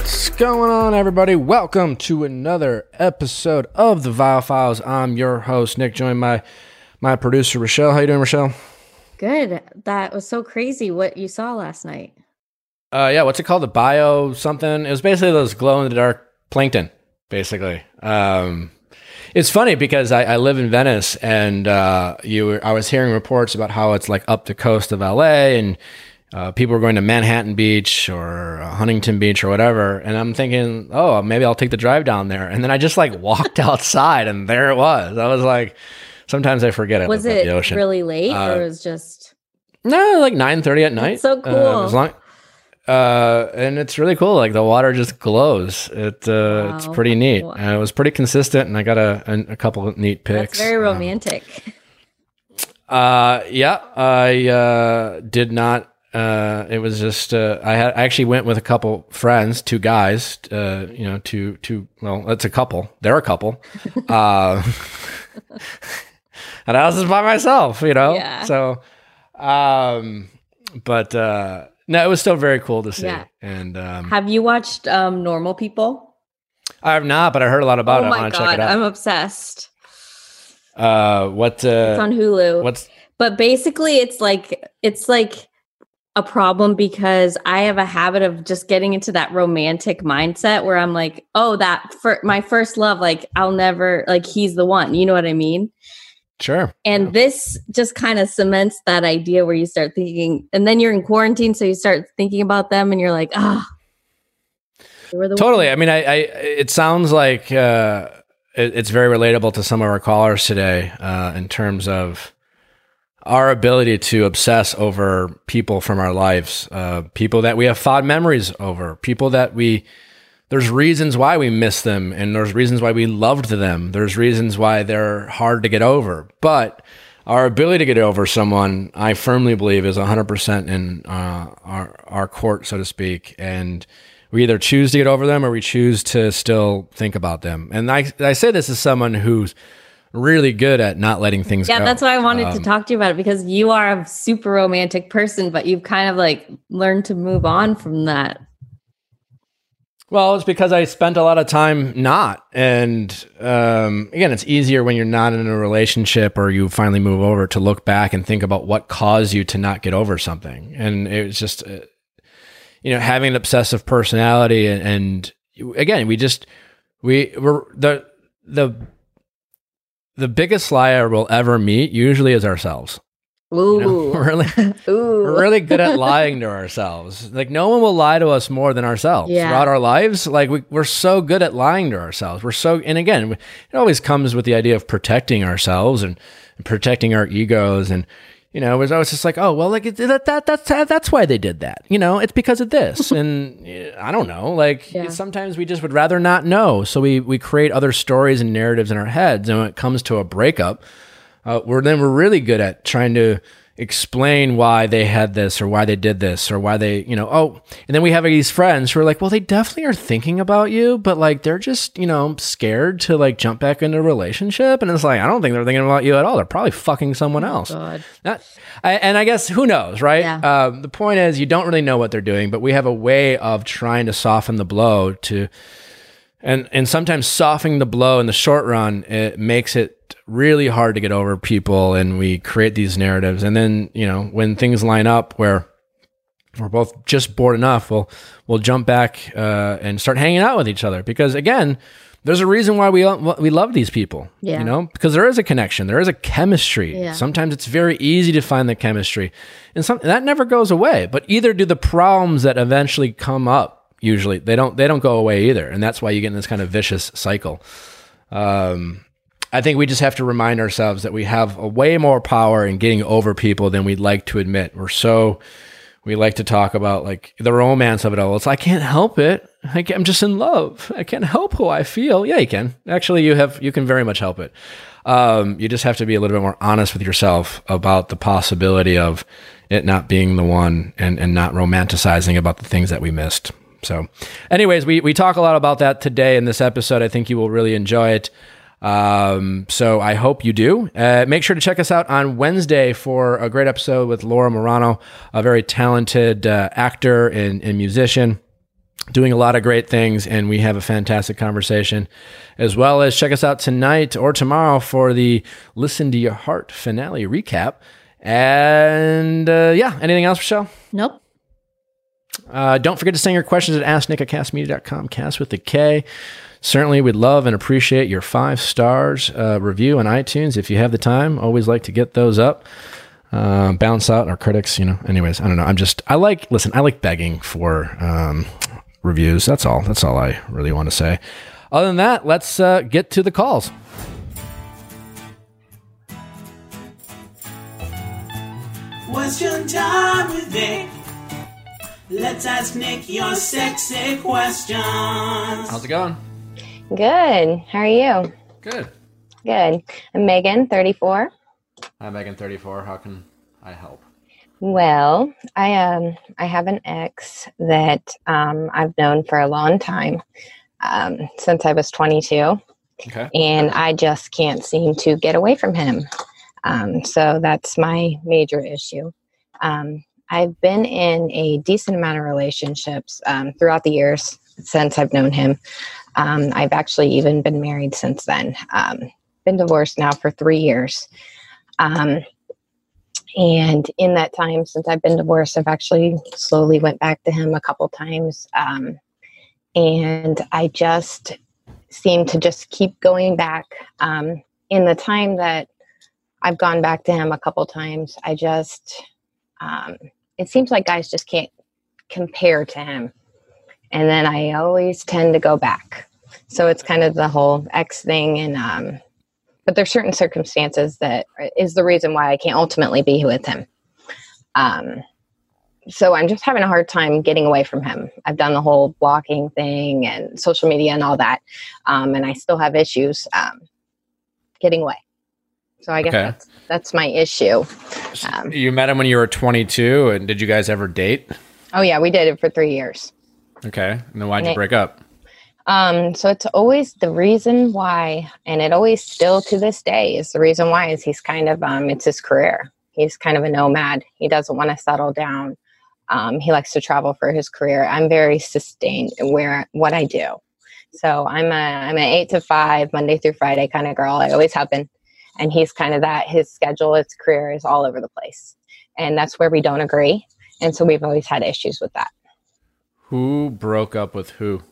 What's going on, everybody? Welcome to another episode of the Viall Files. I'm your host, Nick, joined by my producer, Rochelle. How you doing, Rochelle? Good. That was so crazy what you saw last night. Uh, yeah, what's it called? The bio something? It was basically those glow in the dark plankton, basically. Um, it's funny because I, I live in Venice, and uh, you, were, I was hearing reports about how it's like up the coast of LA, and uh, people were going to Manhattan Beach or uh, Huntington Beach or whatever, and I'm thinking, oh, maybe I'll take the drive down there, and then I just like walked outside, and there it was. I was like, sometimes I forget it. Was it the ocean. really late, uh, or was just no, like nine thirty at night? That's so cool. Uh, as long, uh, and it's really cool. Like the water just glows. It uh, wow. it's pretty neat. Wow. Uh, it was pretty consistent, and I got a a, a couple of neat pics. That's very romantic. Um, uh, yeah, I uh, did not uh, it was just uh, I had I actually went with a couple friends, two guys, uh, you know, two two. Well, that's a couple. They're a couple, uh, and I was just by myself, you know. Yeah. So, um, but uh, no, it was still very cool to see. Yeah. And um, have you watched um, Normal People? I have not, but I heard a lot about oh it. Oh my god, I'm obsessed. Uh, what? Uh, it's on Hulu. What's? But basically, it's like it's like a problem because I have a habit of just getting into that romantic mindset where I'm like, oh, that for my first love, like I'll never like he's the one. You know what I mean? Sure. And yeah. this just kind of cements that idea where you start thinking, and then you're in quarantine, so you start thinking about them, and you're like, ah. Oh, totally. One. I mean, I, I, it sounds like uh, it, it's very relatable to some of our callers today uh, in terms of our ability to obsess over people from our lives, uh, people that we have fond memories over, people that we, there's reasons why we miss them and there's reasons why we loved them. There's reasons why they're hard to get over. But our ability to get over someone, I firmly believe, is 100% in uh, our, our court, so to speak. And we either choose to get over them or we choose to still think about them. And I, I say this as someone who's, really good at not letting things yeah, go. that's why I wanted um, to talk to you about it because you are a super romantic person, but you've kind of like learned to move on from that. Well, it's because I spent a lot of time not. And um, again, it's easier when you're not in a relationship or you finally move over to look back and think about what caused you to not get over something. And it was just, uh, you know, having an obsessive personality. And, and again, we just, we were the, the the biggest liar we'll ever meet usually is ourselves. Ooh. You know, we're really, Ooh. we're really good at lying to ourselves. Like no one will lie to us more than ourselves yeah. throughout our lives. Like we, we're so good at lying to ourselves. We're so, and again, it always comes with the idea of protecting ourselves and, and protecting our egos and, you know, it was always just like, oh, well, like that, that, that's, that's why they did that. You know, it's because of this. and I don't know, like yeah. sometimes we just would rather not know. So we, we create other stories and narratives in our heads. And when it comes to a breakup, uh, we're then we're really good at trying to explain why they had this or why they did this or why they, you know, oh, and then we have these friends who are like, well, they definitely are thinking about you, but like they're just, you know, scared to like jump back into a relationship. And it's like, I don't think they're thinking about you at all. They're probably fucking someone oh, else. God. Not, I, and I guess who knows, right? Yeah. Uh, the point is, you don't really know what they're doing, but we have a way of trying to soften the blow to, and and sometimes softening the blow in the short run it makes it really hard to get over people and we create these narratives. And then you know when things line up where we're both just bored enough we'll we'll jump back uh, and start hanging out with each other. Because again there's a reason why we we love these people yeah. you know? Because there is a connection. There is a chemistry. Yeah. sometimes it's very easy to find the chemistry. And some that never goes away. But either do the problems that eventually come up usually they don't they don't go away either and that's why you get in this kind of vicious cycle um, I think we just have to remind ourselves that we have a way more power in getting over people than we'd like to admit. We're so we like to talk about like the romance of it all. It's I can't help it. I am just in love. I can't help who I feel. Yeah, you can. Actually, you have you can very much help it. Um, you just have to be a little bit more honest with yourself about the possibility of it not being the one and and not romanticizing about the things that we missed. So, anyways, we we talk a lot about that today in this episode. I think you will really enjoy it. Um, so I hope you do. Uh, make sure to check us out on Wednesday for a great episode with Laura Marano, a very talented uh, actor and, and musician. doing a lot of great things, and we have a fantastic conversation. As well as check us out tonight or tomorrow for the Listen to Your Heart finale recap. And uh, yeah, anything else, Michelle? Nope. Uh, don't forget to send your questions at asknick cast with the K. Certainly, we'd love and appreciate your five stars uh, review on iTunes if you have the time. Always like to get those up. Uh, bounce out our critics, you know. Anyways, I don't know. I'm just, I like, listen, I like begging for um, reviews. That's all. That's all I really want to say. Other than that, let's uh, get to the calls. Time with. Let's ask Nick your sexy questions. How's it going? Good. How are you? Good. Good. I'm Megan, 34. Hi, Megan, 34. How can I help? Well, I um I have an ex that um I've known for a long time, um, since I was 22, Okay. and I just can't seem to get away from him. Um, so that's my major issue. Um, I've been in a decent amount of relationships um, throughout the years since I've known him. Um, I've actually even been married since then. Um, been divorced now for three years. Um, and in that time since I've been divorced, I've actually slowly went back to him a couple times. Um, and I just seem to just keep going back. Um, in the time that I've gone back to him a couple times, I just, um, it seems like guys just can't compare to him. And then I always tend to go back. So it's kind of the whole X thing. And, um, but there's certain circumstances that is the reason why I can't ultimately be with him. Um, so I'm just having a hard time getting away from him. I've done the whole blocking thing and social media and all that, um, and I still have issues um, getting away. So I guess Okay. that's that's my issue. Um, You met him when you were 22, and did you guys ever date? oh yeah, we did it for three years. Okay. And then why'd you Nick. break up? Um, so it's always the reason why, and it always still to this day is the reason why is he's kind of um, it's his career. He's kind of a nomad. He doesn't want to settle down. Um, he likes to travel for his career. I'm very sustained where what I do. So I'm a I'm an eight to five Monday through Friday kind of girl. I always have been, and he's kind of that. His schedule, his career is all over the place, and that's where we don't agree. And so we've always had issues with that. Who broke up with who?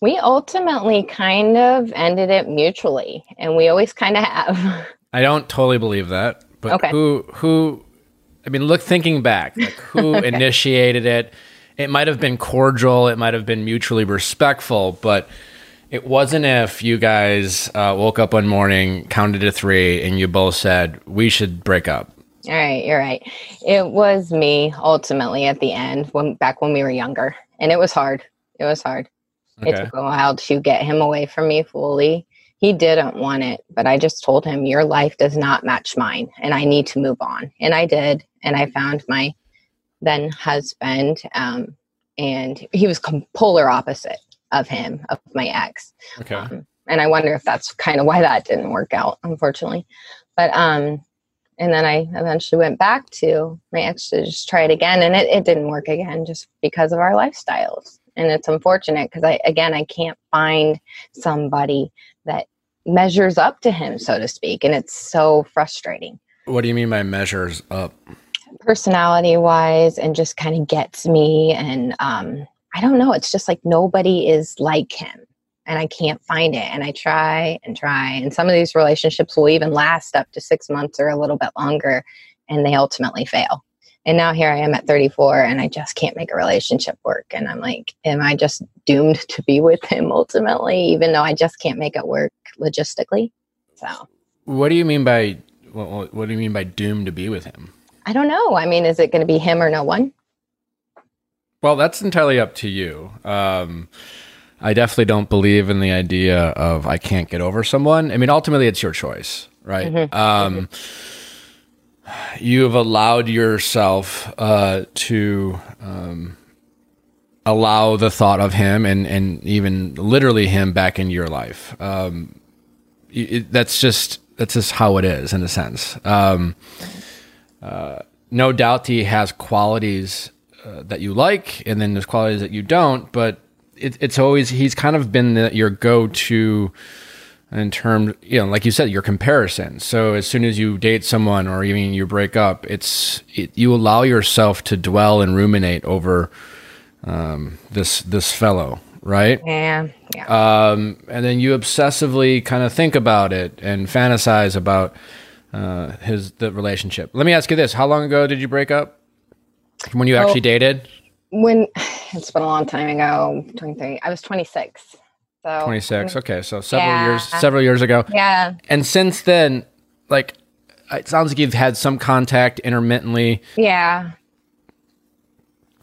We ultimately kind of ended it mutually, and we always kind of have. I don't totally believe that, but Okay. who who I mean, look thinking back, like who initiated it? It might have been cordial, it might have been mutually respectful, but it wasn't if you guys uh, woke up one morning, counted to three, and you both said we should break up. All right, you're right. It was me ultimately at the end, when back when we were younger, and it was hard. It was hard. It took a while to get him away from me fully. He didn't want it, but I just told him, Your life does not match mine, and I need to move on. And I did. And I found my then husband, um, and he was com- polar opposite of him, of my ex. Okay. Um, and I wonder if that's kind of why that didn't work out, unfortunately. But um, and then I eventually went back to my ex to just try it again, and it, it didn't work again just because of our lifestyles. And it's unfortunate because I again I can't find somebody that measures up to him, so to speak, and it's so frustrating What do you mean by measures up? personality wise and just kind of gets me and um i don't know it's just like nobody is like him and i can't find it and i try and try and some of these relationships will even last up to six months or a little bit longer and they ultimately fail. And now here i am at 34 and i just can't make a relationship work and i'm like am i just doomed to be with him ultimately even though i just can't make it work logistically? So. What do you mean by what, what, what do you mean by doomed to be with him? i don't know i mean is it going to be him or no one Well, that's entirely up to you. Um, I definitely don't believe in the idea of I can't get over someone. I mean, ultimately, it's your choice, right? Um, you have allowed yourself uh, to um, allow the thought of him and, and even literally him back into your life. Um, it, that's just that's just how it is in a sense. Um, uh, no doubt he has qualities uh, that you like, and then there's qualities that you don't. But it, it's always he's kind of been the, your go-to in terms, you know, like you said, your comparison. So as soon as you date someone or even you break up, it's it, you allow yourself to dwell and ruminate over um, this this fellow, right? Yeah. Yeah. um, and then you obsessively kind of think about it and fantasize about uh, his the relationship. Let me ask you this: How long ago did you break up? When you actually Oh. dated? when it's been a long time ago, 23. I was 26. So Twenty six. Okay, so several Yeah. years several years ago. Yeah. And since then, like, it sounds like you've had some contact intermittently Yeah.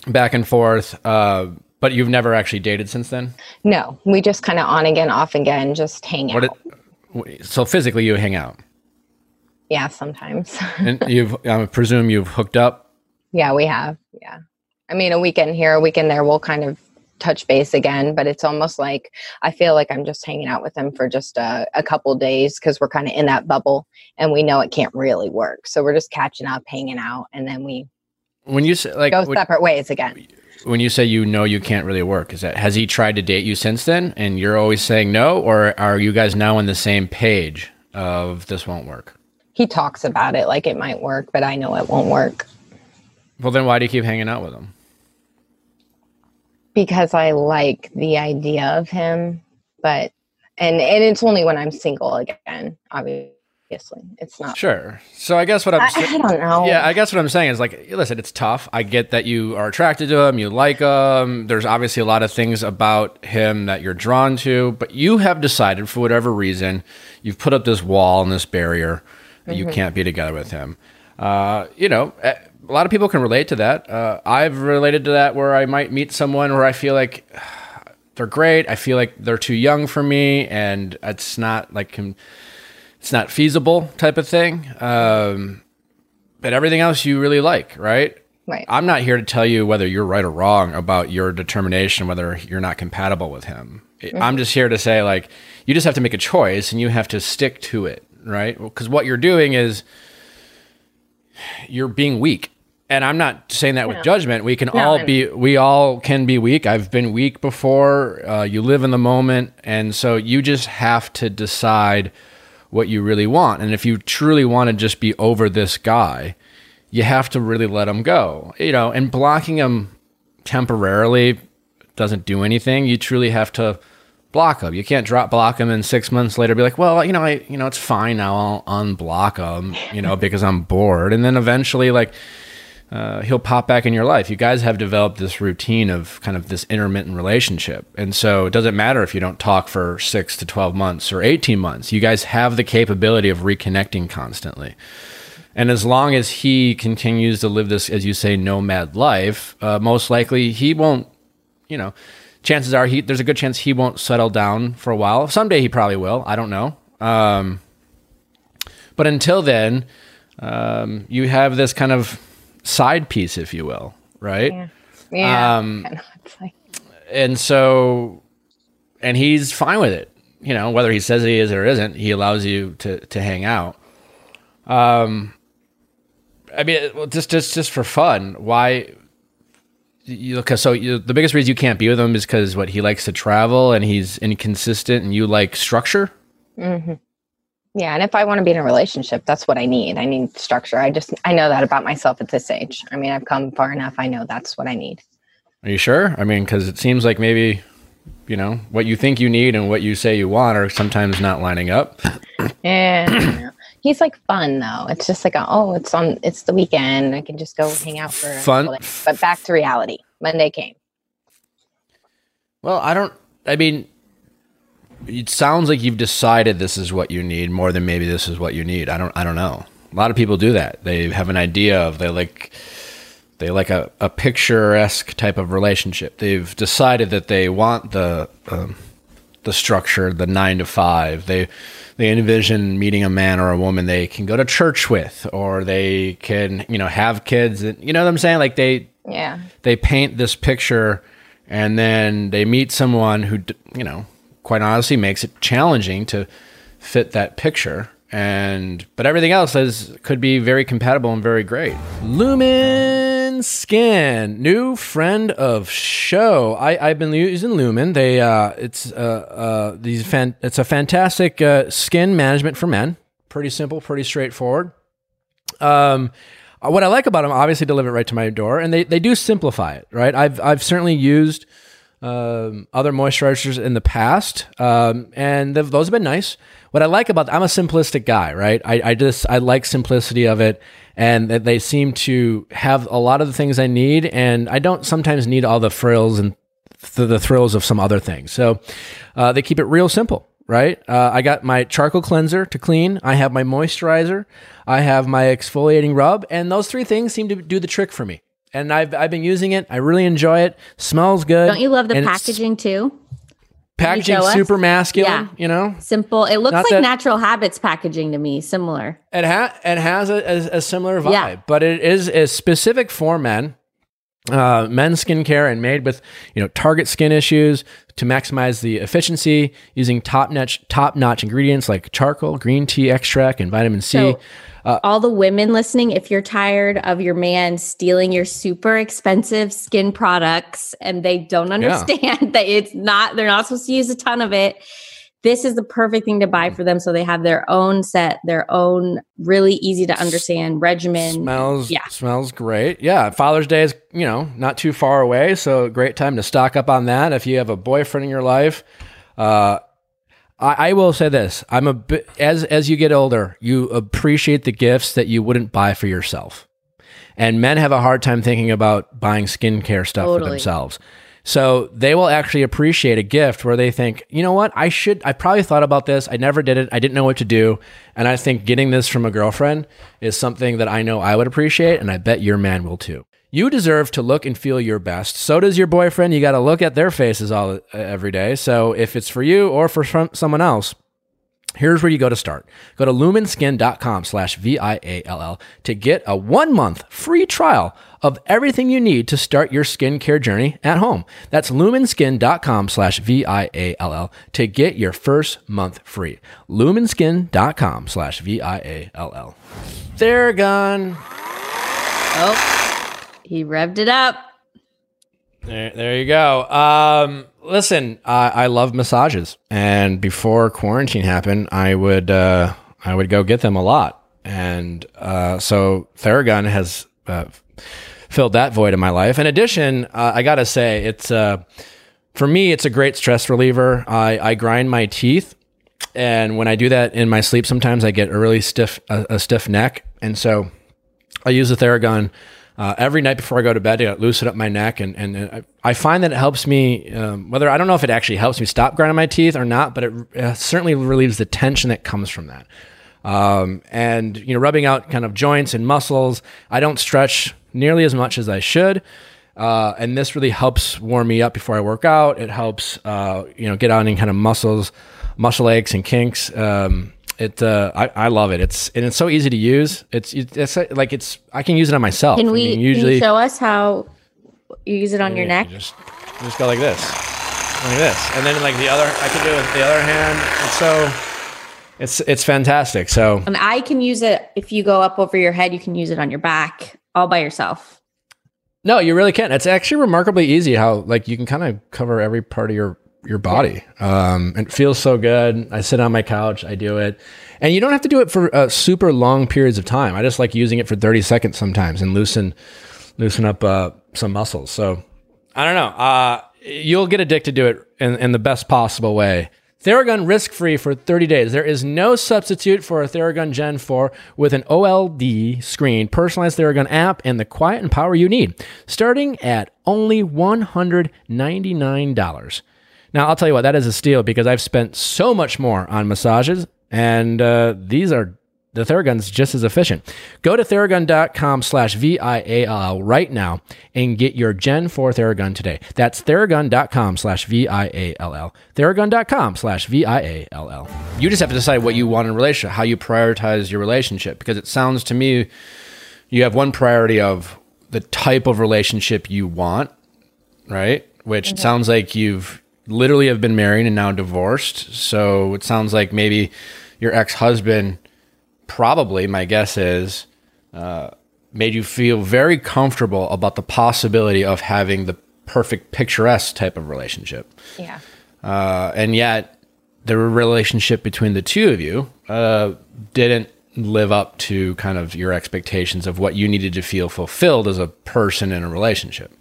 back and forth, uh, but you've never actually dated since then. No, we just kind of on again, off again, just hang out. It, so physically, you hang out, yeah, sometimes. and you've I presume you've hooked up. Yeah, we have. Yeah. I mean, a weekend here, a weekend there, we'll kind of touch base again, but it's almost like I feel like I'm just hanging out with them for just a, a couple days because we're kind of in that bubble and we know it can't really work. So we're just catching up, hanging out, and then we When you say like go when- separate ways again. when you say you know you can't really work, is that has he tried to date you since then, and you're always saying no, or are you guys now on the same page of this won't work? He talks about it like it might work, but I know it won't work Well, then why do you keep hanging out with him? because I like the idea of him, but and and it's only when I'm single again, obviously. It's not Sure. So I guess what I'm I, sa- I don't know. Yeah, I guess what I'm saying is like, listen, it's tough. I get that you are attracted to him, you like him. There's obviously a lot of things about him that you're drawn to, but you have decided for whatever reason, you've put up this wall and this barrier that you can't be together with him. Uh, you know, a lot of people can relate to that. Uh, I've related to that where I might meet someone where I feel like they're great. I feel like they're too young for me, and it's not like it's not feasible type of thing. Um, but everything else you really like, right? Right. I'm not here to tell you whether you're right or wrong about your determination, whether you're not compatible with him. I'm just here to say, like, you just have to make a choice and you have to stick to it, right? Because what you're doing is you're being weak. And I'm not saying that with judgment. We can all I- be, we all can be weak. I've been weak before. Uh, you live in the moment. And so you just have to decide what you really want. And if you truly want to just be over this guy, you have to really let him go. You know, and blocking him temporarily doesn't do anything. You truly have to block him. You can't drop block him and six months later be like, well, you know, I, you know, it's fine now. I'll unblock him, you know, because I'm bored. And then eventually, like, uh, he'll pop back in your life. You guys have developed this routine of kind of this intermittent relationship. And so it doesn't matter if you don't talk for six to 12 months or 18 months. You guys have the capability of reconnecting constantly. And as long as he continues to live this, as you say, nomad life, uh, most likely he won't, you know, chances are he, there's a good chance he won't settle down for a while. Someday he probably will. I don't know. Um, but until then, um, you have this kind of side piece, if you will, right? Yeah. Yeah. Um, know. Like and so and he's fine with it you know whether he says he is or isn't he allows you to to hang out um i mean just just just for fun why you look so you, the biggest reason you can't be with him is because what he likes to travel and he's inconsistent and you like structure Yeah, and if I want to be in a relationship, that's what I need. I need structure. I just I know that about myself at this age. I mean, I've come far enough. I know that's what I need. are you sure i mean because it seems like maybe you know what you think you need and what you say you want are sometimes not lining up Yeah. He's like fun though. It's just like a, oh, it's on it's the weekend. I can just go hang out for Fun-. But back to reality. Monday came. Well, I don't. I mean, it sounds like you've decided this is what you need more than maybe this is what you need. I don't. I don't know. A lot of people do that. They have an idea of they like they like a, a picturesque type of relationship. They've decided that they want the um, the structure, the nine to five. They they envision meeting a man or a woman they can go to church with, or they can you know have kids. And, you know what I'm saying? Like they Yeah. they paint this picture and then they meet someone who you know quite honestly makes it challenging to fit that picture and but everything else is could be very compatible and very great Lumin Skin, new friend of show. I, I've been using Lumin. They uh, it's uh, uh, these fan, it's a fantastic uh, skin management for men. Pretty simple, pretty straightforward. Um, what I like about them, obviously, deliver it right to my door, and they, they do simplify it. Right, I've I've certainly used um, other moisturizers in the past, um, and th- those have been nice. What I like about I'm a simplistic guy, right? I, I just I like simplicity of it, and that they seem to have a lot of the things I need, and I don't sometimes need all the frills and th- the thrills of some other things. So uh, they keep it real simple right? Uh, I got my charcoal cleanser to clean. I have my moisturizer. I have my exfoliating rub, and those three things seem to do the trick for me. And I've I've been using it. I really enjoy it. Smells good. Don't you love the packaging too? Packaging super masculine. Yeah. You know, Simple. It looks Not like natural habits packaging to me, similar. it ha- it has a, a, a similar vibe, Yeah. but it is is specific for men. Uh, men's skincare and made with you know target skin issues to maximize the efficiency using top notch top notch ingredients like charcoal, green tea extract, and vitamin C. So, all the women listening, if you're tired of your man stealing your super expensive skin products and they don't understand that it's not, they're not supposed to use a ton of it, this is the perfect thing to buy for them. So they have their own set, their own really easy to understand regimen. Smells Yeah. smells great. Yeah, Father's Day is you know not too far away, so great time to stock up on that. If you have a boyfriend in your life, uh, I, I will say this: I'm a bit as as you get older, you appreciate the gifts that you wouldn't buy for yourself, and men have a hard time thinking about buying skincare stuff for themselves. So they will actually appreciate a gift where they think, you know what, I should, I probably thought about this. I never did it. I didn't know what to do. And I think getting this from a girlfriend is something that I know I would appreciate. And I bet your man will too. You deserve to look and feel your best. So does your boyfriend. You got to look at their faces all uh, every day. So if it's for you or for someone else, Here's where you go to start. Go to luminskin.com slash V-I-A-L-L to get a one month free trial of everything you need to start your skincare journey at home. That's luminskin.com slash V-I-A-L-L to get your first month free. Luminskin.com slash V-I-A-L-L. Theragun. Oh, he revved it up. There, there you go. Um, listen, I, love massages, and before quarantine happened, I would uh, I would go get them a lot, and uh, so Theragun has uh, filled that void in my life. In addition, uh, I gotta say, it's uh, for me, it's a great stress reliever. I, I grind my teeth, and when I do that in my sleep, sometimes I get a really stiff a, a stiff neck, and so I use the Theragun uh, every night before I go to bed to loosen up my neck, and and I, I find that it helps me. Um, whether I don't know if it actually helps me stop grinding my teeth or not, but it uh, certainly relieves the tension that comes from that. Um, and you know, rubbing out kind of joints and muscles. I don't stretch nearly as much as I should. Uh, and this really helps warm me up before I work out. It helps, uh, you know, get on any kind of muscles, muscle aches and kinks. Um, it, uh, I, I love it. It's and it's so easy to use. It's it's like it's I can use it on myself. Can I we mean, can usually you show us how you use it on your neck? you Just, you just go like this, like this, and then like the other. I can do it with the other hand. It's so, it's it's fantastic. So And I can use it if you go up over your head, you can use it on your back all by yourself. no, you really can't. It's actually remarkably easy how like you can kind of cover every part of your your body. Um, it feels so good. I sit on my couch, I do it, and you don't have to do it for uh, super long periods of time. I just like using it for thirty seconds sometimes and loosen loosen up uh, some muscles. So I don't know. Uh, you'll get addicted to it in, in the best possible way. Theragun risk free for 30 days. There is no substitute for a Theragun Gen 4 with an OLED screen, personalized Theragun app, and the quiet and power you need, starting at only $199. Now, I'll tell you what, that is a steal because I've spent so much more on massages, and uh, these are the Theragun's just as efficient. Go to theragun.com slash V-I-A-L-L right now and get your Gen 4 Theragun today. That's theragun.com slash V-I-A-L-L. Theragun.com slash V-I-A-L-L. You just have to decide what you want in a relationship, how you prioritize your relationship, because it sounds to me you have one priority of the type of relationship you want, right? Which sounds like you've literally have been married and now divorced. So it sounds like maybe your ex-husband probably my guess is uh, made you feel very comfortable about the possibility of having the perfect picturesque type of relationship. Yeah. Uh, and yet, the relationship between the two of you uh, didn't live up to kind of your expectations of what you needed to feel fulfilled as a person in a relationship.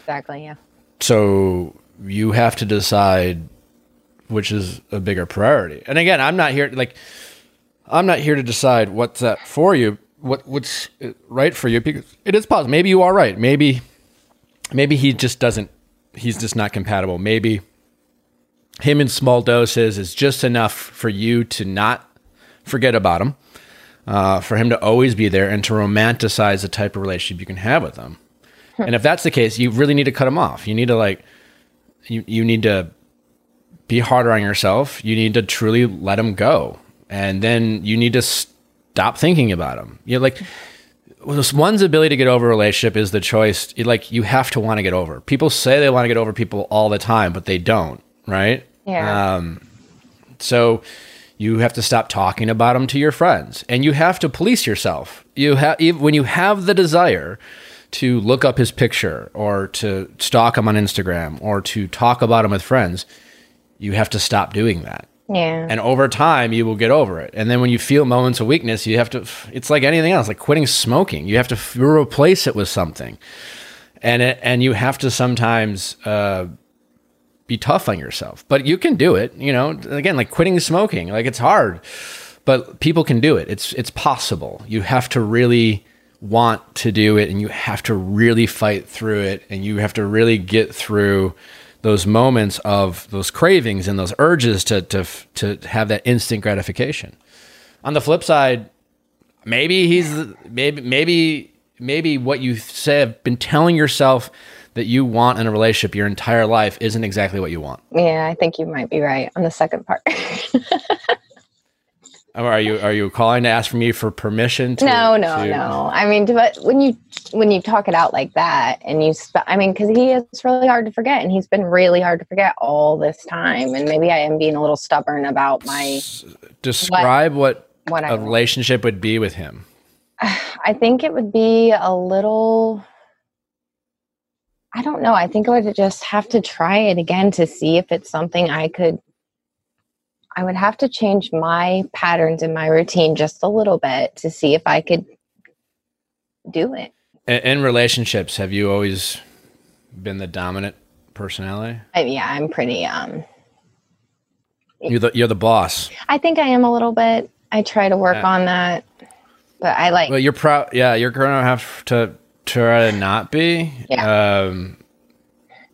Exactly. Yeah. So you have to decide which is a bigger priority. And again, I'm not here like I'm not here to decide what's that for you, what what's right for you because it is possible. Maybe you are right. Maybe maybe he just doesn't he's just not compatible. Maybe him in small doses is just enough for you to not forget about him, uh, for him to always be there, and to romanticize the type of relationship you can have with him. and if that's the case, you really need to cut him off. You need to like, you you need to be harder on yourself. You need to truly let them go, and then you need to stop thinking about them. You know, like one's ability to get over a relationship is the choice. Like you have to want to get over. People say they want to get over people all the time, but they don't. Right? Yeah. Um, so you have to stop talking about them to your friends, and you have to police yourself. You have when you have the desire to look up his picture or to stalk him on Instagram or to talk about him with friends, you have to stop doing that. Yeah. And over time, you will get over it. And then when you feel moments of weakness, you have to, it's like anything else, like quitting smoking. You have to replace it with something. And, it, and you have to sometimes uh, be tough on yourself. But you can do it. You know, again, like quitting smoking, like it's hard, but people can do it. It's, it's possible. You have to really want to do it and you have to really fight through it and you have to really get through those moments of those cravings and those urges to to to have that instant gratification. On the flip side, maybe he's maybe maybe maybe what you say have been telling yourself that you want in a relationship your entire life isn't exactly what you want. Yeah, I think you might be right on the second part. Are you are you calling to ask for me for permission to no, no, to- no. I mean, but when you when you talk it out like that, and you, sp- I mean, because he is really hard to forget, and he's been really hard to forget all this time, and maybe I am being a little stubborn about my describe what, what I a relationship would be with him. I think it would be a little. I don't know. I think I would just have to try it again to see if it's something I could. I would have to change my patterns in my routine just a little bit to see if I could do it. In, in relationships, have you always been the dominant personality? I, yeah, I'm pretty. Um, You're the you're the boss. I think I am a little bit. I try to work Yeah. on that, but I like. Well, you're proud. Yeah, you're gonna have to try to not be. Yeah. Um,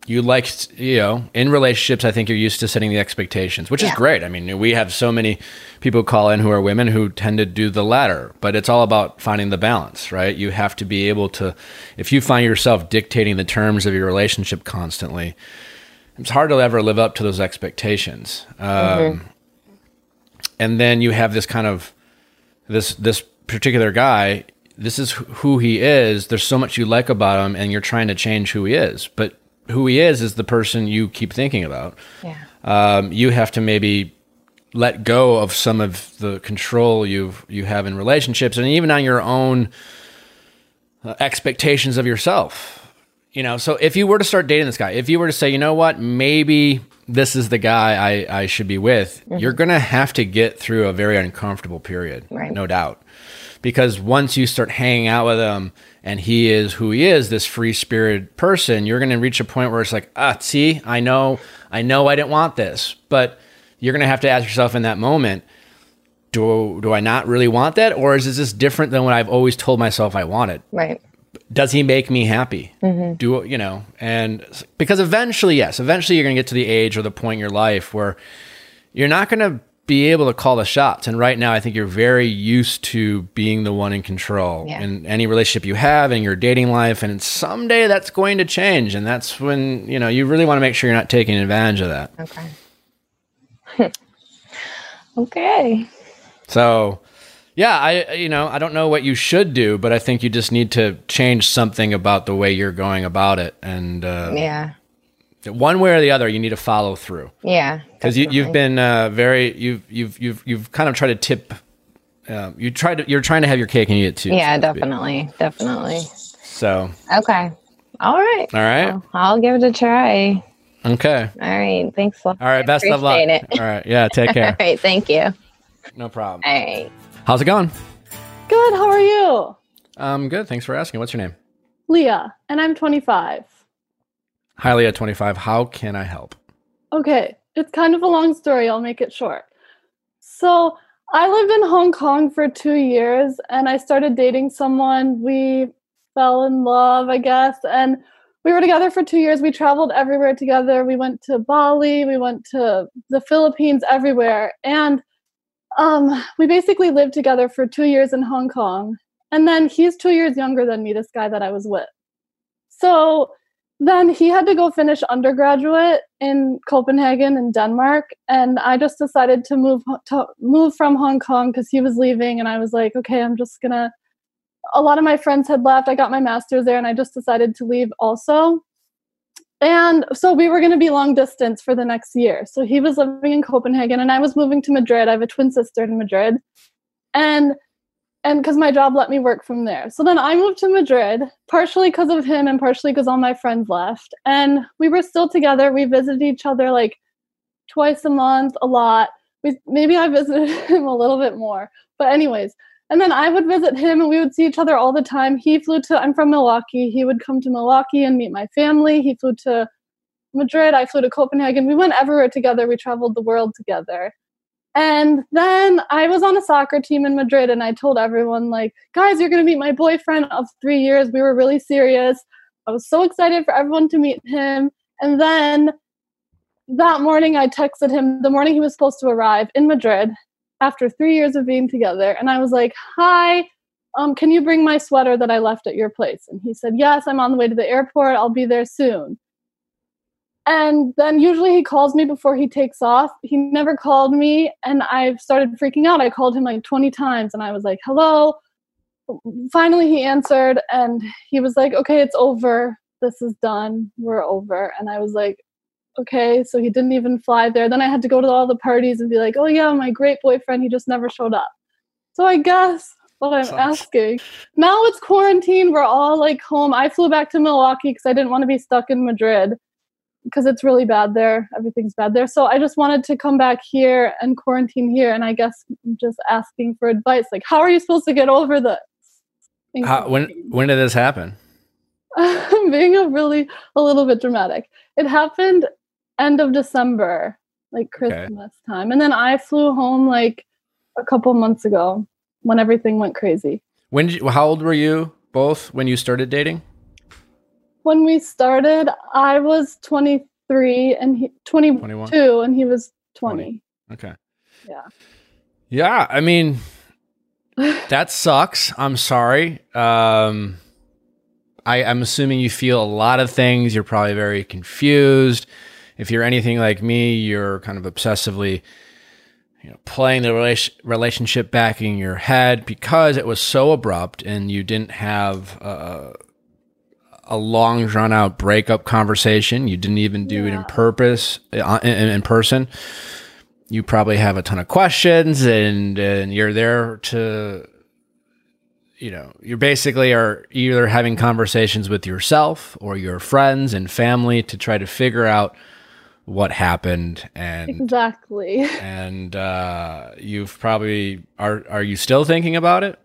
you like, you know, in relationships, I think you're used to setting the expectations, which is great. I mean, we have so many people call in who are women who tend to do the latter, but it's all about finding the balance, right? You have to be able to, if you find yourself dictating the terms of your relationship constantly, it's hard to ever live up to those expectations. Um, And then you have this kind of this this particular guy. This is who he is. There's so much you like about him, and you're trying to change who he is. But who he is is the person you keep thinking about. yeah. Um, you have to maybe let go of some of the control you you have in relationships, and even on your own uh, expectations of yourself. You know, so if you were to start dating this guy, if you were to say, you know what, maybe this is the guy I, I should be with, you're going to have to get through a very uncomfortable period, Right. no doubt. Because once you start hanging out with him and he is who he is, this free spirited person, you're going to reach a point where it's like, ah, see, I know, I know I didn't want this, but you're going to have to ask yourself in that moment, do, do I not really want that? Or is this different than what I've always told myself I wanted? Right. does he make me happy? Do you know? And because eventually, yes, eventually you're going to get to the age or the point in your life where you're not going to be able to call the shots. And right now, I think you're very used to being the one in control Yeah. in any relationship you have in your dating life. And someday that's going to change. And that's when, you know, you really want to make sure you're not taking advantage of that. Okay. okay. So, yeah, I you know I don't know what you should do, but I think you just need to change something about the way you're going about it, and uh, Yeah. One way or the other, you need to follow through Yeah. because you, you've been uh, very you've you've you've you've kind of tried to tip um, you try to you're trying to have your cake and eat it too. Yeah, so to speak. definitely, definitely. So, Okay. All right. all right, Well, I'll give it a try. okay, All right. Thanks. All all right. Best of luck. Appreciate it. All right, yeah. Take care. all right Thank you. No problem. right. How's it going? Good. How are you? Um, good. Thanks for asking. What's your name? Leah, and I'm 25. Hi, Leah. Twenty five. How can I help? Okay, it's kind of a long story. I'll make it short. So, I lived in Hong Kong for two years and I started dating someone. We fell in love, I guess. And we were together for two years. We traveled everywhere together. We went to Bali, we went to the Philippines, everywhere. And um, we basically lived together for two years in Hong Kong. And then he's two years younger than me, this guy that I was with. So then he had to go finish undergraduate in Copenhagen in Denmark, and I just decided to move to move from Hong Kong because he was leaving, and I was like, okay, I'm just gonna. A lot of my friends had left. I got my master's there, and I just decided to leave also. And so we were going to be long distance for the next year. So he was living in Copenhagen, and I was moving to Madrid. I have a twin sister in Madrid, and and because my job let me work from there. So then I moved to Madrid, partially because of him and partially because all my friends left. And we were still together. We visited each other like twice a month, a lot. We maybe I visited him a little bit more. But anyways, and then I would visit him and we would see each other all the time. He flew to I'm from Milwaukee. He would come to Milwaukee and meet my family. He flew to Madrid. I flew to Copenhagen. We went everywhere together. We traveled the world together. And then I was on a soccer team in Madrid and I told everyone, like, guys, you're going to meet my boyfriend of three years. We were really serious. I was so excited for everyone to meet him. And then that morning, I texted him the morning he was supposed to arrive in Madrid after three years of being together. And I was like, hi, um, can you bring my sweater that I left at your place? And he said, yes, I'm on the way to the airport. I'll be there soon. And then usually he calls me before he takes off. He never called me, and I started freaking out. I called him like 20 times, and I was like, hello. Finally, he answered, and he was like, okay, it's over. This is done. We're over. And I was like, okay. So he didn't even fly there. Then I had to go to all the parties and be like, oh, yeah, my great boyfriend, he just never showed up. So I guess what I'm asking now it's quarantine. We're all like home. I flew back to Milwaukee because I didn't want to be stuck in Madrid because it's really bad there. Everything's bad there. So I just wanted to come back here and quarantine here. And I guess I'm just asking for advice. Like, how are you supposed to get over this? How, when when did this happen? I'm being a really a little bit dramatic. It happened end of December, like Okay. Christmas time. And then I flew home like a couple months ago when everything went crazy. When did you, how old were you both when you started dating? When we started, I was 23 and he 22 21? and he was 20. Okay. Yeah. Yeah, I mean that sucks. I'm sorry. Um I, I'm assuming you feel a lot of things. You're probably very confused. If you're anything like me, you're kind of obsessively you know, playing the relation, relationship back in your head because it was so abrupt and you didn't have uh, a long drawn out breakup conversation. You didn't even do it in purpose uh, in, in person. You probably have a ton of questions and and you're there to you know, you basically are either having conversations with yourself or your friends and family to try to figure out what happened and Exactly. and uh you've probably are are you still thinking about it?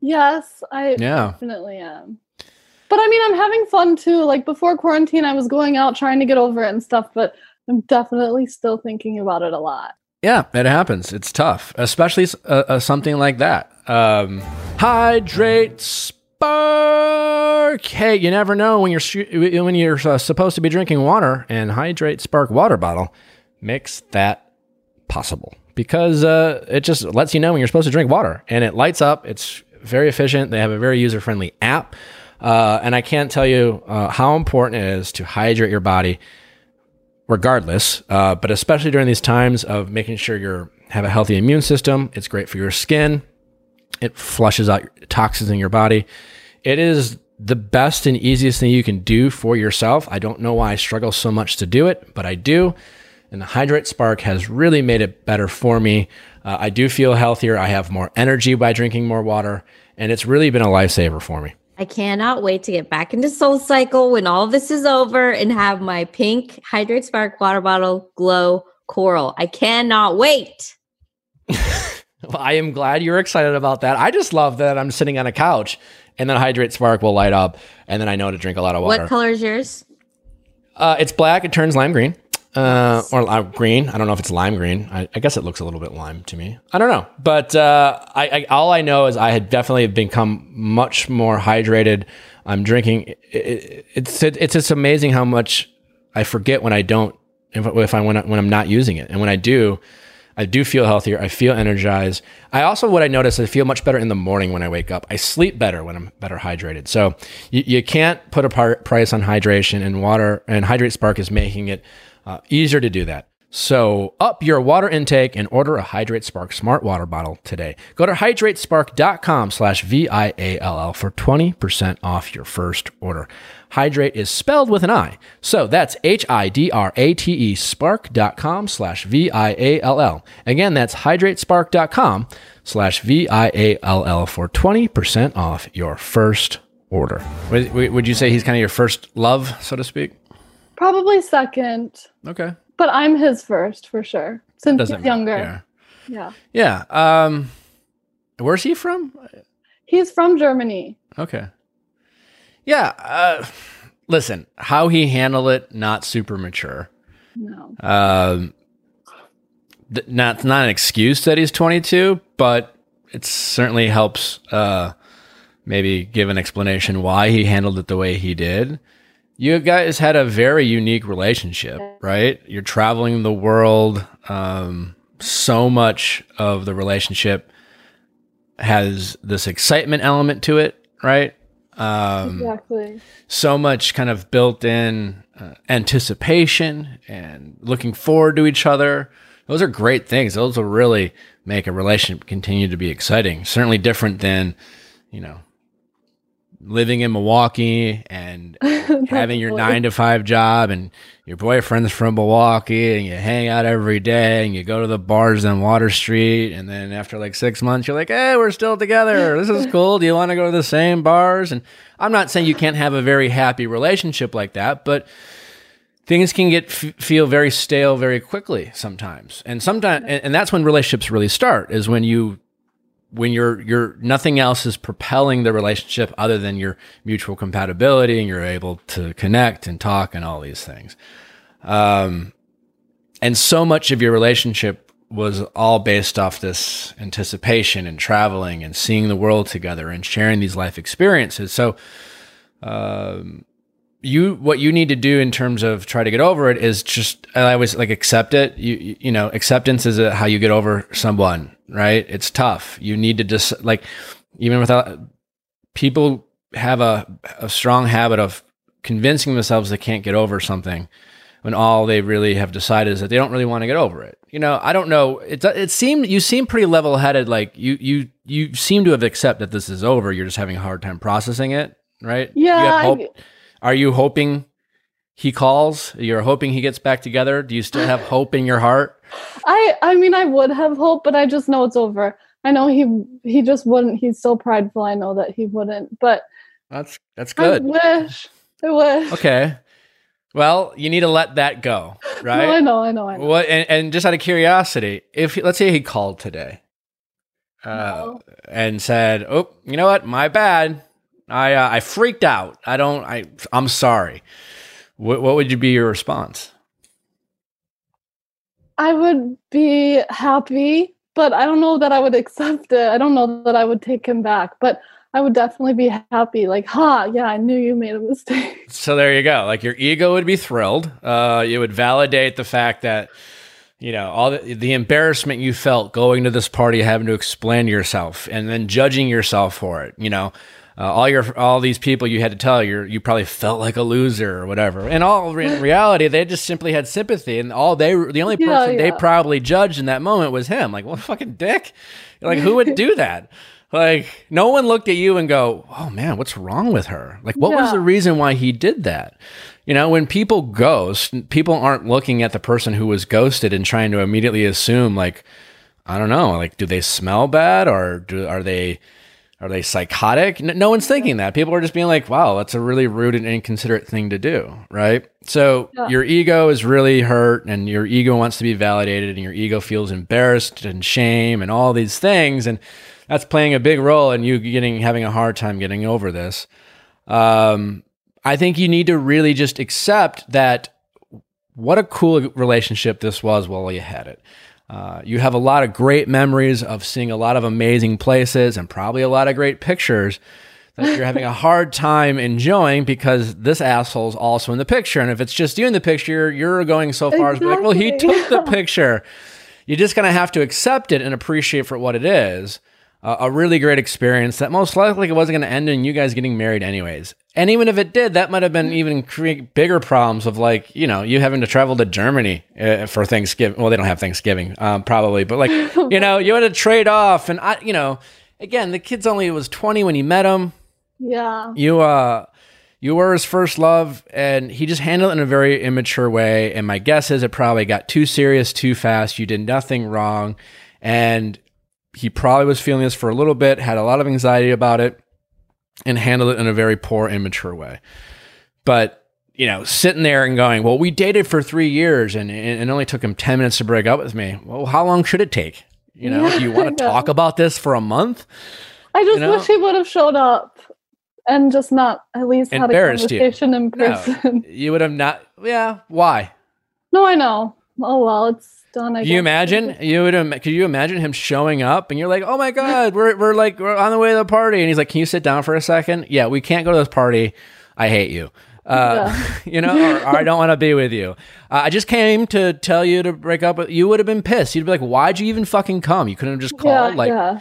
Yes, I Yeah. definitely am. But I mean, I'm having fun too. Like before quarantine, I was going out trying to get over it and stuff, but I'm definitely still thinking about it a lot. Yeah, it happens. It's tough, especially uh, uh, something like that. Um, Hidrate Spark. Hey, you never know when you're sh- when you're uh, supposed to be drinking water, and Hidrate Spark water bottle makes that possible because uh, it just lets you know when you're supposed to drink water, and it lights up. It's very efficient. They have a very user friendly app, uh, and I can't tell you uh, how important it is to hydrate your body regardless, uh, but especially during these times of making sure you have a healthy immune system. It's great for your skin. It flushes out toxins in your body. It is the best and easiest thing you can do for yourself. I don't know why I struggle so much to do it, but I do. And the Hidrate Spark has really made it better for me. Uh, I do feel healthier. I have more energy by drinking more water, and it's really been a lifesaver for me. I cannot wait to get back into Soul Cycle when all this is over and have my pink Hidrate Spark water bottle glow coral. I cannot wait. Well, I am glad you're excited about that. I just love that I'm sitting on a couch and then Hidrate Spark will light up, and then I know to drink a lot of water. What color is yours? Uh, it's black. It turns lime green. Uh, or uh, green. I don't know if it's lime green. I, I, guess it looks a little bit lime to me. I don't know, but uh, I, I, all I know is I had definitely become much more hydrated. I'm drinking. It, it's it, it's just amazing how much I forget when I don't if, if I when, I, when I'm not using it, and when I do, I do feel healthier. I feel energized. I also, what I notice, I feel much better in the morning when I wake up. I sleep better when I'm better hydrated. So you, you can't put a par- price on hydration and water, and Hidrate Spark is making it uh, easier to do that. So up your water intake and order a Hidrate Spark Smart Water Bottle today. Go to hidratespark.com slash V-I-A-L-L for 20% off your first order. Hydrate is spelled with an I. So that's H-I-D-R-A-T-E spark.com slash V-I-A-L-L. Again, that's hidratespark.com slash V-I-A-L-L for 20% off your first order. Would, would you say he's kind of your first love, so to speak? Probably second. Okay. But I'm his first for sure. Since he's younger. Yeah. Yeah. yeah. Um, where's he from? He's from Germany. Okay. Yeah. Uh, listen, how he handled it, not super mature. No. Um, th- not not an excuse that he's 22, but it certainly helps. Uh, maybe give an explanation why he handled it the way he did. You guys had a very unique relationship, right? You're traveling the world. Um, so much of the relationship has this excitement element to it, right? Um, exactly. So much kind of built in uh, anticipation and looking forward to each other. Those are great things. Those will really make a relationship continue to be exciting. Certainly different than, you know, living in Milwaukee and having your nine to five job and your boyfriend's from Milwaukee and you hang out every day and you go to the bars on Water Street and then after like six months you're like, hey, we're still together. This is cool. Do you want to go to the same bars? And I'm not saying you can't have a very happy relationship like that, but things can get f- feel very stale very quickly sometimes. And sometimes and, and that's when relationships really start is when you when you're you're nothing else is propelling the relationship other than your mutual compatibility and you're able to connect and talk and all these things. Um, and so much of your relationship was all based off this anticipation and traveling and seeing the world together and sharing these life experiences. So um, you what you need to do in terms of try to get over it is just I always like accept it. You you know acceptance is how you get over someone, right? It's tough. You need to just like even without people have a a strong habit of convincing themselves they can't get over something when all they really have decided is that they don't really want to get over it. You know, I don't know. It it seemed you seem pretty level headed. Like you you you seem to have accepted that this is over. You're just having a hard time processing it, right? Yeah. Are you hoping he calls? You're hoping he gets back together? Do you still have hope in your heart? I I mean I would have hope, but I just know it's over. I know he he just wouldn't. He's so prideful. I know that he wouldn't. But that's that's good. I wish. I wish. Okay. Well, you need to let that go, right? no, I know, I know, I know. What and, and just out of curiosity, if let's say he called today, uh, no. and said, "Oh, you know what? My bad. I uh, I freaked out. I don't. I I'm sorry. What what would you be your response? I would be happy, but I don't know that I would accept it. I don't know that I would take him back, but I would definitely be happy. Like, ha, yeah, I knew you made a mistake. So there you go. Like your ego would be thrilled. Uh, it would validate the fact that you know all the, the embarrassment you felt going to this party, having to explain yourself, and then judging yourself for it. You know uh, all your all these people you had to tell you you probably felt like a loser or whatever. And all re- reality, they just simply had sympathy, and all they the only person yeah, yeah. they probably judged in that moment was him. Like, what fucking dick? Like, who would do that? Like, no one looked at you and go, "Oh man, what's wrong with her?" Like, what yeah. was the reason why he did that? You know, when people ghost, people aren't looking at the person who was ghosted and trying to immediately assume, like, I don't know, like, do they smell bad or do, are they are they psychotic? No, one's thinking that. People are just being like, wow, that's a really rude and inconsiderate thing to do, right? So Yeah. your ego is really hurt and your ego wants to be validated and your ego feels embarrassed and shame and all these things. And that's playing a big role in you getting having a hard time getting over this. Um, I think you need to really just accept that what a cool relationship this was while you had it. Uh, you have a lot of great memories of seeing a lot of amazing places and probably a lot of great pictures that you're having a hard time enjoying because this asshole's also in the picture. And if it's just you in the picture, you're going so far as be like, well, he took the picture. You're just going to have to accept it and appreciate for what it is. Uh, a really great experience that most likely it wasn't going to end in you guys getting married anyways. And even if it did, that might have been even create bigger problems of like, you know, you having to travel to Germany uh, for Thanksgiving. Well, they don't have Thanksgiving, um, probably, but like, you know, you had to trade off. And I, you know, again, the kid's only was 20 when he met him Yeah. you uh you were his first love and he just handled it in a very immature way and my guess is it probably got too serious too fast you did nothing wrong and he probably was feeling this for a little bit had a lot of anxiety about it and handled it in a very poor immature way but you know sitting there and going well we dated for three years and and it only took him 10 minutes to break up with me well how long should it take you know do you want to talk about this for a month I just know? wish he would have showed up and just not at least had a Embarrassed you. conversation in no person. you would have not yeah why No, I know. Oh well, it's done. I Can you guess. imagine? You would. Im- could you imagine him showing up and you're like, "Oh my god, we're we're like we're on the way to the party," and he's like, "Can you sit down for a second? Yeah, we can't go to this party. I hate you. Uh, you know, or, or I don't want to be with you. Uh, I just came to tell you to break up. with You would have been pissed. You'd be like, "Why'd you even fucking come? You couldn't have just Yeah, called." like yeah.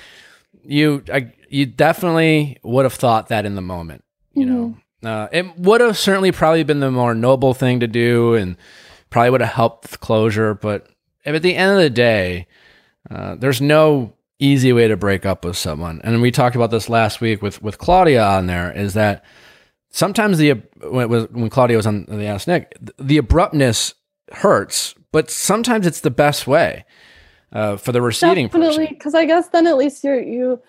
you, I, you definitely would have thought that in the moment. You know, uh, it would have certainly probably been the more noble thing to do, and probably would have helped closure. But at the end of the day, uh, there's no easy way to break up with someone. And we talked about this last week with with Claudia on there. Is that sometimes the when was when Claudia was on the Ask Nick, the abruptness hurts, but sometimes it's the best way uh, for the receiving Definitely, because I guess then at least you're you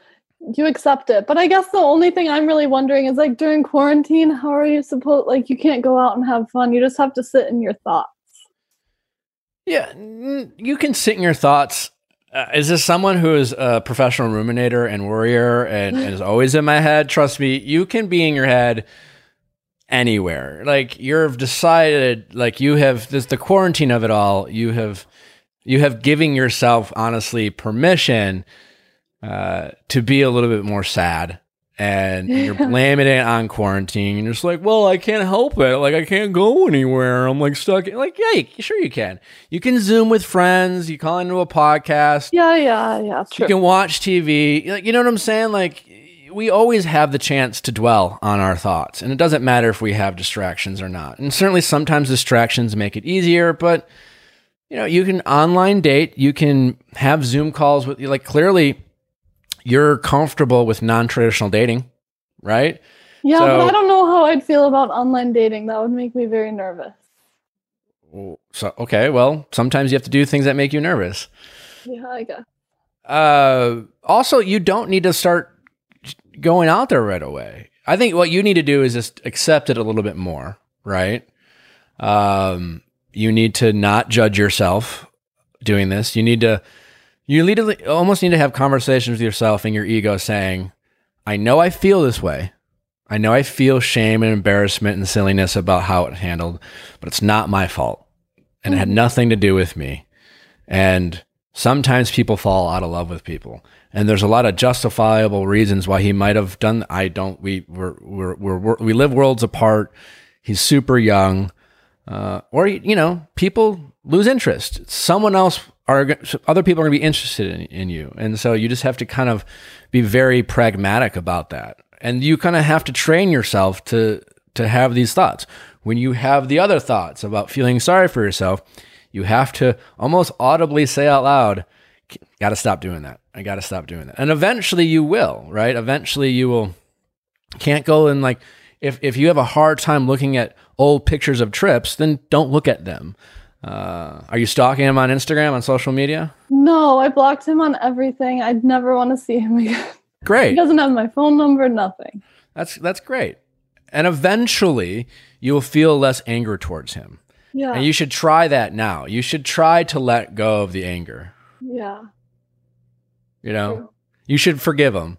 you accept it. But I guess the only thing I'm really wondering is like during quarantine, how are you supposed like you can't go out and have fun. You just have to sit in your thoughts. Yeah, you can sit in your thoughts. Uh, is this someone who is a professional ruminator and worrier and, and is always in my head? Trust me, you can be in your head anywhere. Like you've decided, like you have this the quarantine of it all. You have you have giving yourself honestly permission uh, to be a little bit more sad. And you're blaming it on quarantine. And you're just like, well, I can't help it. Like, I can't go anywhere. I'm like stuck. Like, yeah, you- sure you can. You can Zoom with friends. You call into a podcast. Yeah, yeah, yeah. You can watch TV. Like, you know what I'm saying? Like, we always have the chance to dwell on our thoughts, and it doesn't matter if we have distractions or not. And certainly, sometimes distractions make it easier, but you know, you can online date. You can have Zoom calls with you. Like, clearly, you're comfortable with non-traditional dating, right? Yeah, So- but I don't know how I'd feel about online dating. That would make me very nervous. So, okay, well, sometimes you have to do things that make you nervous. Yeah, I guess. Uh, also, you don't need to start going out there right away. I think what you need to do is just accept it a little bit more, right? Um, you need to not judge yourself doing this. You need to, you need to almost need to have conversations with yourself and your ego saying, I know I feel this way. I know I feel shame and embarrassment and silliness about how it handled, but it's not my fault. And it had nothing to do with me. And sometimes people fall out of love with people. And there's a lot of justifiable reasons why he might have done. I don't. We we're, we're, we're, we're we live worlds apart. He's super young, uh, or you know, people lose interest. Someone else are other people are going to be interested in, in you, and so you just have to kind of be very pragmatic about that. And you kind of have to train yourself to to have these thoughts. When you have the other thoughts about feeling sorry for yourself, you have to almost audibly say out loud, got to stop doing that. I got to stop doing that. And eventually you will, right? Eventually you will can't go and like if if you have a hard time looking at old pictures of trips, then don't look at them. Uh, are you stalking him on Instagram on social media? No, I blocked him on everything. I'd never want to see him again. Great. he doesn't have my phone number, nothing. That's that's great. And eventually you will feel less anger towards him. Yeah. And you should try that now. You should try to let go of the anger. yeah. You know, True. you should forgive him.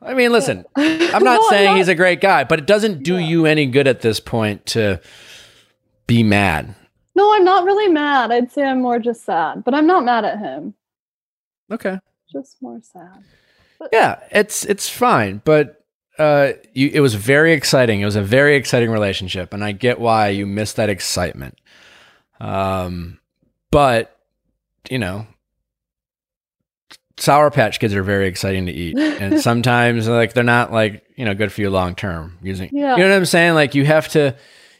I mean, listen, I'm not No, saying he's a great guy, but it doesn't do Yeah. you any good at this point to be mad. No, I'm not really mad. I'd say I'm more just sad, but I'm not mad at him. Okay. Just more sad. Yeah, it's it's fine, but uh, you, it was very exciting. It was a very exciting relationship, and I get why you miss that excitement. Um, but you know, Sour Patch Kids are very exciting to eat, and sometimes like they're not like you know good for you long term. Using, Yeah. you know what I'm saying? Like you have to.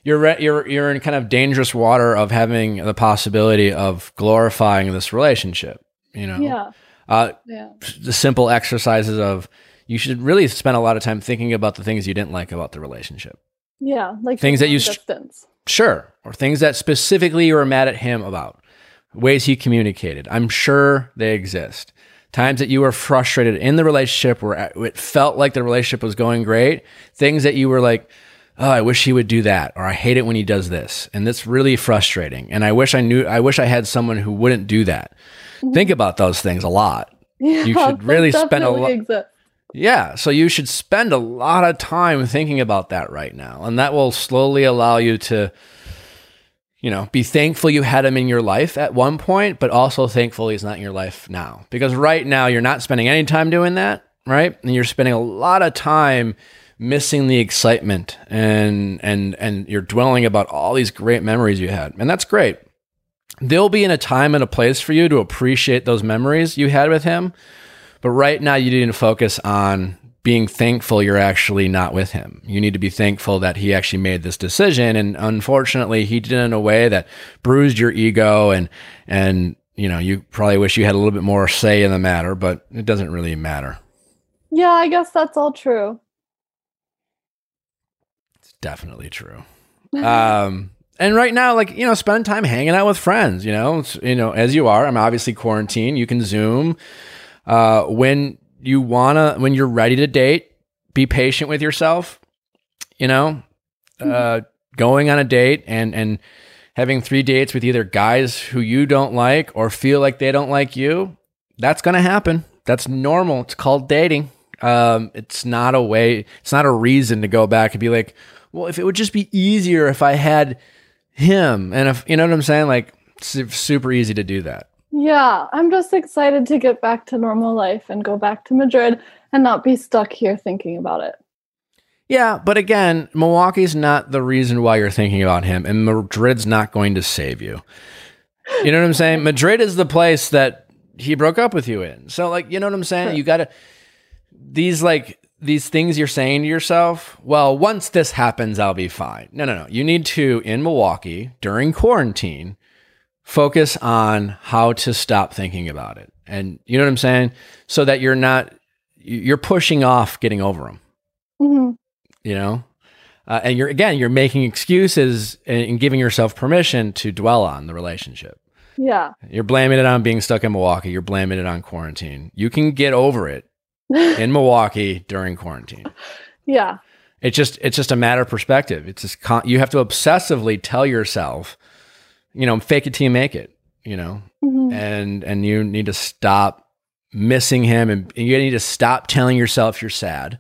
You're you're you're in kind of dangerous water of having the possibility of glorifying this relationship. You know, Yeah. uh, Yeah. the simple exercises of you should really spend a lot of time thinking about the things you didn't like about the relationship. Yeah. Like Things that you distance. Sure. Or things that specifically you were mad at him about. Ways he communicated. I'm sure they exist. Times that you were frustrated in the relationship where it felt like the relationship was going great. Things that you were like, oh, I wish he would do that. Or I hate it when he does this. And that's really frustrating. And I wish I knew, I wish I had someone who wouldn't do that. Think about those things a lot. Yeah, should really spend a definitely lo- exist. Yeah, so you should spend a lot of time thinking about that right now. And that will slowly allow you to, you know, be thankful you had him in your life at one point, but also thankful he's not in your life now. Because right now you're not spending any time doing that, right? And you're spending a lot of time missing the excitement and and and you're dwelling about all these great memories you had. And that's great. There'll be in a time and a place for you to appreciate those memories you had with him. But right now, you need to focus on being thankful you're actually not with him. You need to be thankful that he actually made this decision. And unfortunately, he did it in a way that bruised your ego and, and, you know, you probably wish you had a little bit more say in the matter, but it doesn't really matter. Yeah, I guess that's all true. Definitely true. um, and right now, like you know, spend time hanging out with friends. You know, It's- you know, as you are. I'm obviously quarantined. You can Zoom uh, when you wanna. When you're ready to date, be patient with yourself. You know, uh, going on a date and and having three dates with either guys who you don't like or feel like they don't like you. That's gonna happen. That's normal. It's called dating. Um, it's not a way. It's not a reason to go back and be like, well, if it would just be easier if I had him, and if you know what I'm saying, like su- super easy to do that. Yeah, I'm just excited to get back to normal life and go back to Madrid and not be stuck here thinking about it. Yeah, but again, Milwaukee's not the reason why you're thinking about him, and Madrid's not going to save you. You know what I'm saying? Madrid is the place that he broke up with you in. So, like, you know what I'm saying? Sure. You got to these like these things you're saying to yourself. Well, once this happens, I'll be fine. No, no, no. You need to in Milwaukee during quarantine focus on how to stop thinking about it, and you know what I'm saying, so that you're not you're pushing off getting over them hmm you know uh, and you're again you're making excuses and giving yourself permission to dwell on the relationship Yeah. you're blaming it on being stuck in milwaukee you're blaming it on quarantine you can get over it in milwaukee during quarantine. Yeah. it's just it's just a matter of perspective. It's just con- you have to obsessively tell yourself you know fake it till you make it you know? Mhm. and and you need to stop missing him and you need to stop telling yourself you're sad.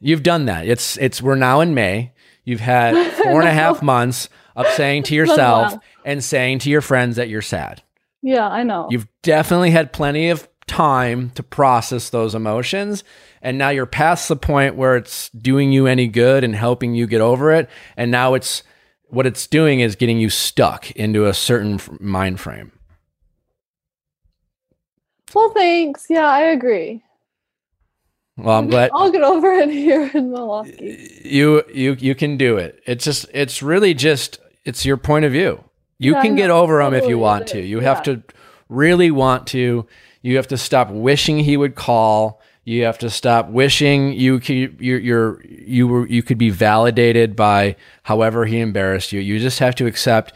You've done that. It's it's we're now in may. You've had four and a half months of saying to It's been a yourself and saying to your friends that you're sad. Yeah, I know. you've definitely had plenty of time to process those emotions and now you're past the point where it's doing you any good and helping you get over it and now it's what it's doing is getting you stuck into a certain mind frame. Well, thanks. Yeah, I agree. well i'm glad I'll get over it here in Milwaukee. you you you can do it. It's just it's really just it's your point of view. You Yeah, can get over them if you want to. You have to really want to you have to stop wishing he would call You have to stop wishing you could, you're, you're, you were, you could be validated by however he embarrassed you. You just have to accept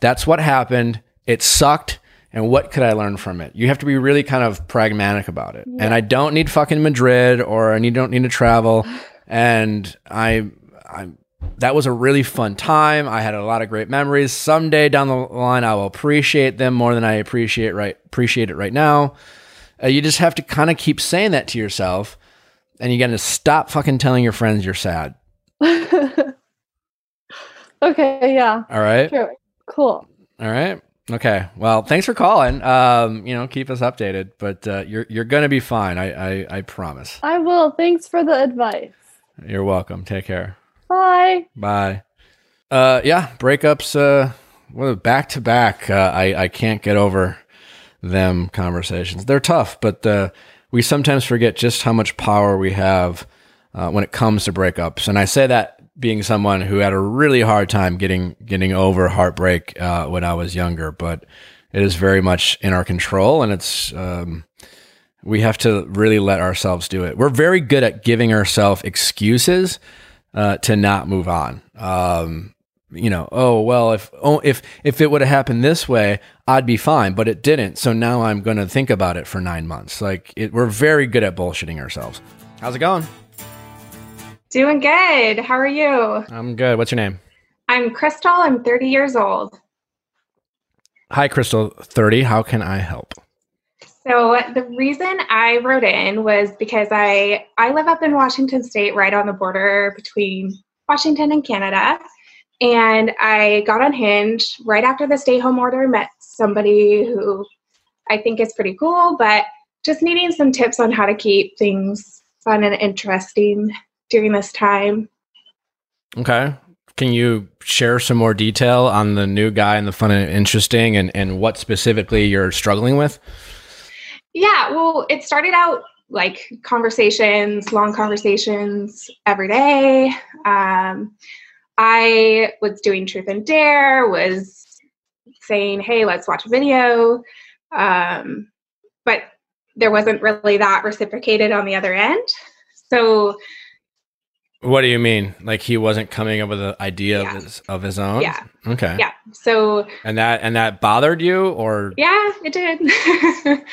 that's what happened. It sucked. And what could I learn from it? You have to be really kind of pragmatic about it. And I don't need fucking Madrid or I need, don't need to travel. And I, I, that was a really fun time. I had a lot of great memories. Someday down the line, I will appreciate them more than I appreciate right appreciate it right now. Uh, you just have to kind of keep saying that to yourself, and you got to stop fucking telling your friends you're sad. okay, yeah. All right. Sure. Cool. All right. Okay. Well, thanks for calling. Um, you know, keep us updated, but uh, you're you're gonna be fine. I, I I promise. I will. Thanks for the advice. You're welcome. Take care. Bye. Bye. Uh, yeah, breakups. Uh, well, back to back. Uh, I I can't get over them conversations. They're tough, but uh, we sometimes forget just how much power we have uh, when it comes to breakups. And I say that being someone who had a really hard time getting getting over heartbreak uh, when I was younger, but it is very much in our control, and it's um, we have to really let ourselves do it. We're very good at giving ourselves excuses uh, to not move on. Um, you know, oh well, if oh, if if it would have happened this way, I'd be fine, but it didn't. So now I'm going to think about it for nine months. Like it, we're very good at bullshitting ourselves. How's it going? Doing good. How are you? I'm good. What's your name? I'm Crystal. I'm 30 years old. Hi, Crystal. Thirty. How can I help? So the reason I wrote in was because I I live up in Washington State, right on the border between Washington and Canada, and I got on Hinge right after the stay home order. Met somebody who I think is pretty cool, but just needing some tips on how to keep things fun and interesting during this time. Okay. Can you share some more detail on the new guy and the fun and interesting and, and what specifically you're struggling with? Yeah, well, it started out like conversations, long conversations every day. Um, I was doing truth and dare, was saying, "Hey, let's watch a video," um, but there wasn't really that reciprocated on the other end. So What do you mean? Like he wasn't coming up with an idea Yeah. of his of his own? Yeah. Okay. yeah, so And that and that bothered you or yeah, it did.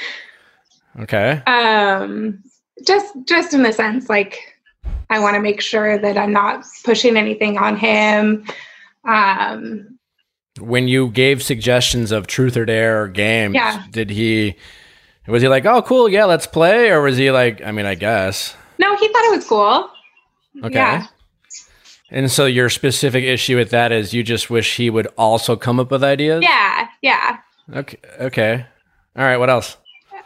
okay. um, just just in the sense like I want to make sure that I'm not pushing anything on him. Um, When you gave suggestions of truth or dare or games, Yeah. did he was he like, "Oh, cool, yeah, let's play," or was he like, I mean, I guess. no, he thought it was cool. Okay. Yeah. And so your specific issue with that is you just wish he would also come up with ideas? Yeah, yeah. Okay. Okay. All right, what else?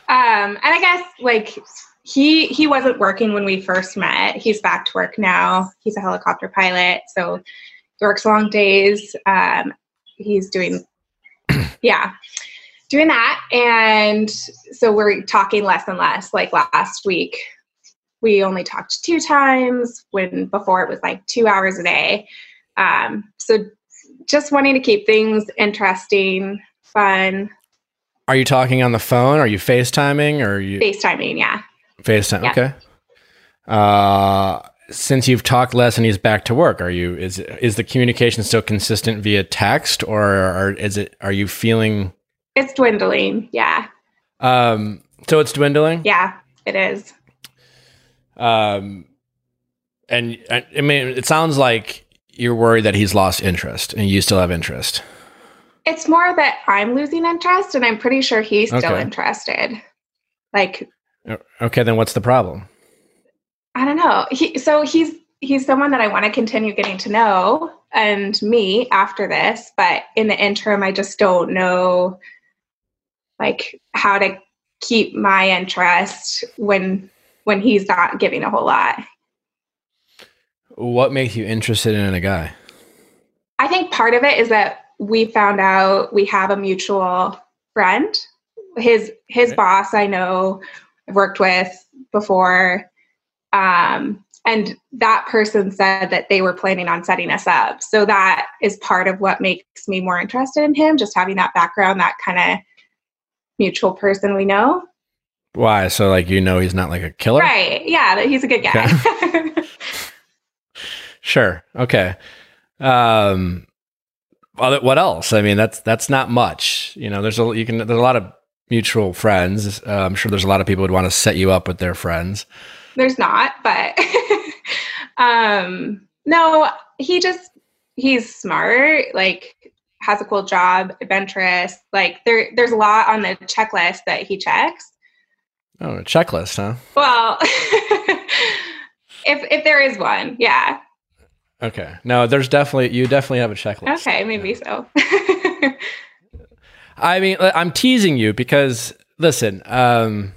Um, and I guess like he he wasn't working when we first met. He's back to work now. He's a helicopter pilot, so he works long days. Um, he's doing yeah, doing that, and so we're talking less and less. Like last week, we only talked two times when before it was like two hours a day. Um, so just wanting to keep things interesting, fun, Are you talking on the phone? Are you FaceTiming or are you FaceTiming. Yeah. FaceTime? Yeah. Okay. Uh since you've talked less and he's back to work, are you is is the communication still consistent via text or are, is it are you feeling It's dwindling. Yeah. um so it's dwindling? Yeah, it is. Um, and I mean, it sounds like you're worried that he's lost interest, and you still have interest. It's more that I'm losing interest and I'm pretty sure he's still Okay. interested. Like, Okay, then what's the problem? I don't know. He so he's he's someone that I want to continue getting to know and me after this, but in the interim I just don't know like how to keep my interest when when he's not giving a whole lot. What makes you interested in a guy? I think part of it is that we found out we have a mutual friend. His his boss I know I've worked with before. Um, and that person said that they were planning on setting us up. So that is part of what makes me more interested in him, just having that background, that kind of mutual person we know. Why? So like you know he's not like a killer? Right. Yeah, that he's a good guy. Sure. Okay. Um what else? I mean, that's that's not much. You know, there's a you can there's a lot of mutual friends. Uh, I'm sure there's a lot of people who'd want to set you up with their friends. There's not, but um no, he just he's smart, like has a cool job, adventurous. Like there there's a lot on the checklist that he checks. Oh, a checklist, huh? Well, if if there is one, yeah. Okay. No, there's definitely you definitely have a checklist. Okay, maybe so. I mean, uh, I'm teasing you because listen, um,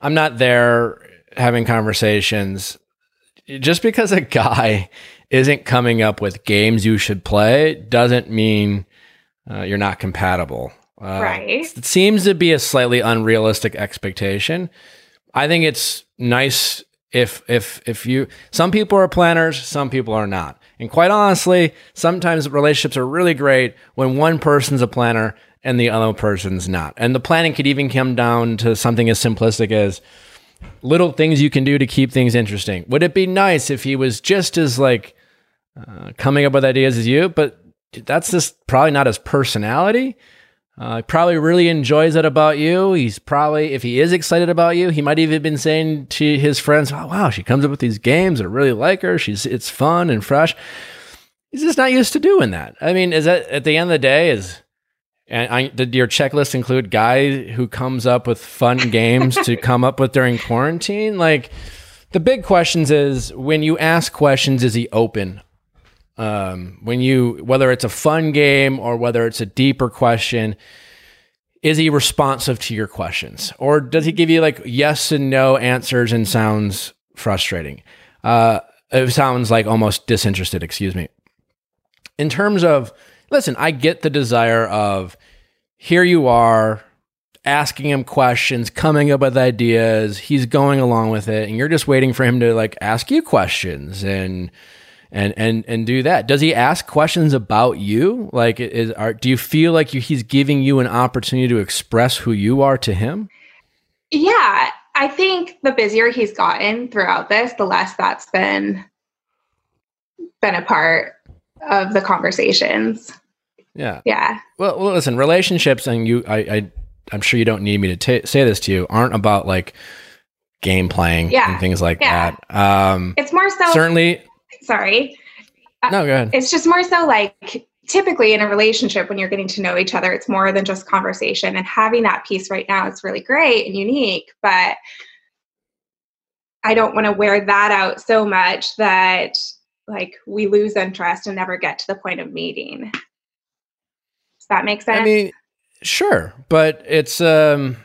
I'm not there having conversations. Just because a guy isn't coming up with games you should play doesn't mean uh, you're not compatible. Uh, Right. It seems to be a slightly unrealistic expectation. I think it's nice if if if you some people are planners, some people are not. And quite honestly, sometimes relationships are really great when one person's a planner and the other person's not. And the planning could even come down to something as simplistic as little things you can do to keep things interesting. Would it be nice if he was just as like uh, coming up with ideas as you, but that's just probably not his personality. Uh, he probably really enjoys it about you. He's probably, if he is excited about you, he might even been saying to his friends, oh, "Wow, she comes up with these games. I really like her. She's it's fun and fresh." He's just not used to doing that. I mean, is that at the end of the day is and I, did your checklist include guy who comes up with fun games to come up with during quarantine? Like the big questions is when you ask questions, is he open? Um, when you whether it's a fun game or whether it's a deeper question, is he responsive to your questions or does he give you like yes and no answers and sounds frustrating? Uh, it sounds like almost disinterested. Excuse me. In terms of listen, I get the desire of here you are asking him questions, coming up with ideas, he's going along with it, and you're just waiting for him to like ask you questions and and and and do that. Does he ask questions about you? Like is are do you feel like you, he's giving you an opportunity to express who you are to him? yeah, I think the busier he's gotten throughout this, the less that's been been a part of the conversations. Yeah. Yeah. Well, well listen, relationships and you I, I I'm sure you don't need me to ta say this to you aren't about like game playing Yeah. and things like Yeah. that. Um It's more so certainly sorry. no go ahead. It's just more so like typically in a relationship when you're getting to know each other, it's more than just conversation. And having that piece right now is really great and unique, but I don't want to wear that out so much that like we lose interest and never get to the point of meeting. Does that make sense? I mean, sure, but it's um,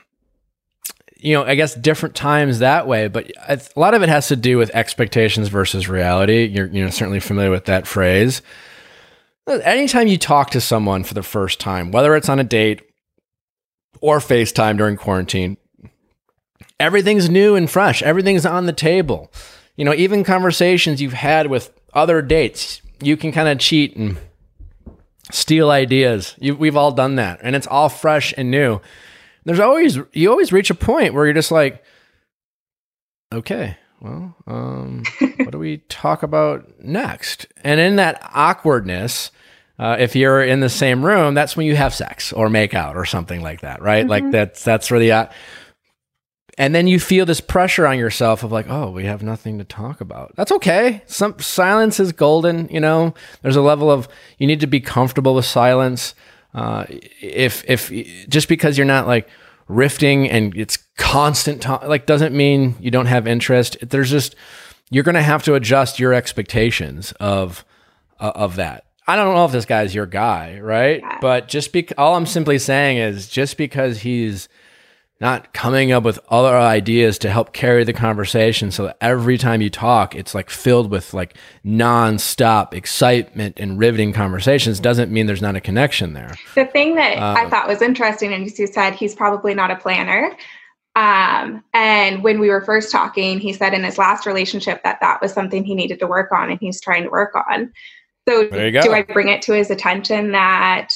you know, I guess different times that way. But a lot of it has to do with expectations versus reality. You're you know certainly familiar with that phrase. Anytime you talk to someone for the first time, whether it's on a date or FaceTime during quarantine, everything's new and fresh. Everything's on the table. You know, even conversations you've had with other dates, you can kind of cheat and steal ideas. You, we've all done that, and it's all fresh and new. There's always you always reach a point where you're just like, okay, well, um, what do we talk about next? And in that awkwardness, uh, if you're in the same room, that's when you have sex or make out or something like that, right? Like that's that's where the. Uh, and then you feel this pressure on yourself of like, oh, we have nothing to talk about. That's okay. Some silence is golden. You know, there's a level of you need to be comfortable with silence. Uh, if if just because you're not like rifting and it's constant talk, like doesn't mean you don't have interest. There's just you're going to have to adjust your expectations of uh, of that. I don't know if this guy's your guy, right? But just be all I'm simply saying is just because he's not coming up with other ideas to help carry the conversation so that every time you talk it's like filled with like non-stop excitement and riveting conversations doesn't mean there's not a connection there The thing that I Uh, thought was interesting, and you said he's probably not a planner. Um, and when we were first talking, he said in his last relationship that that was something he needed to work on, and he's trying to work on. So, There you go. do I bring it to his attention that,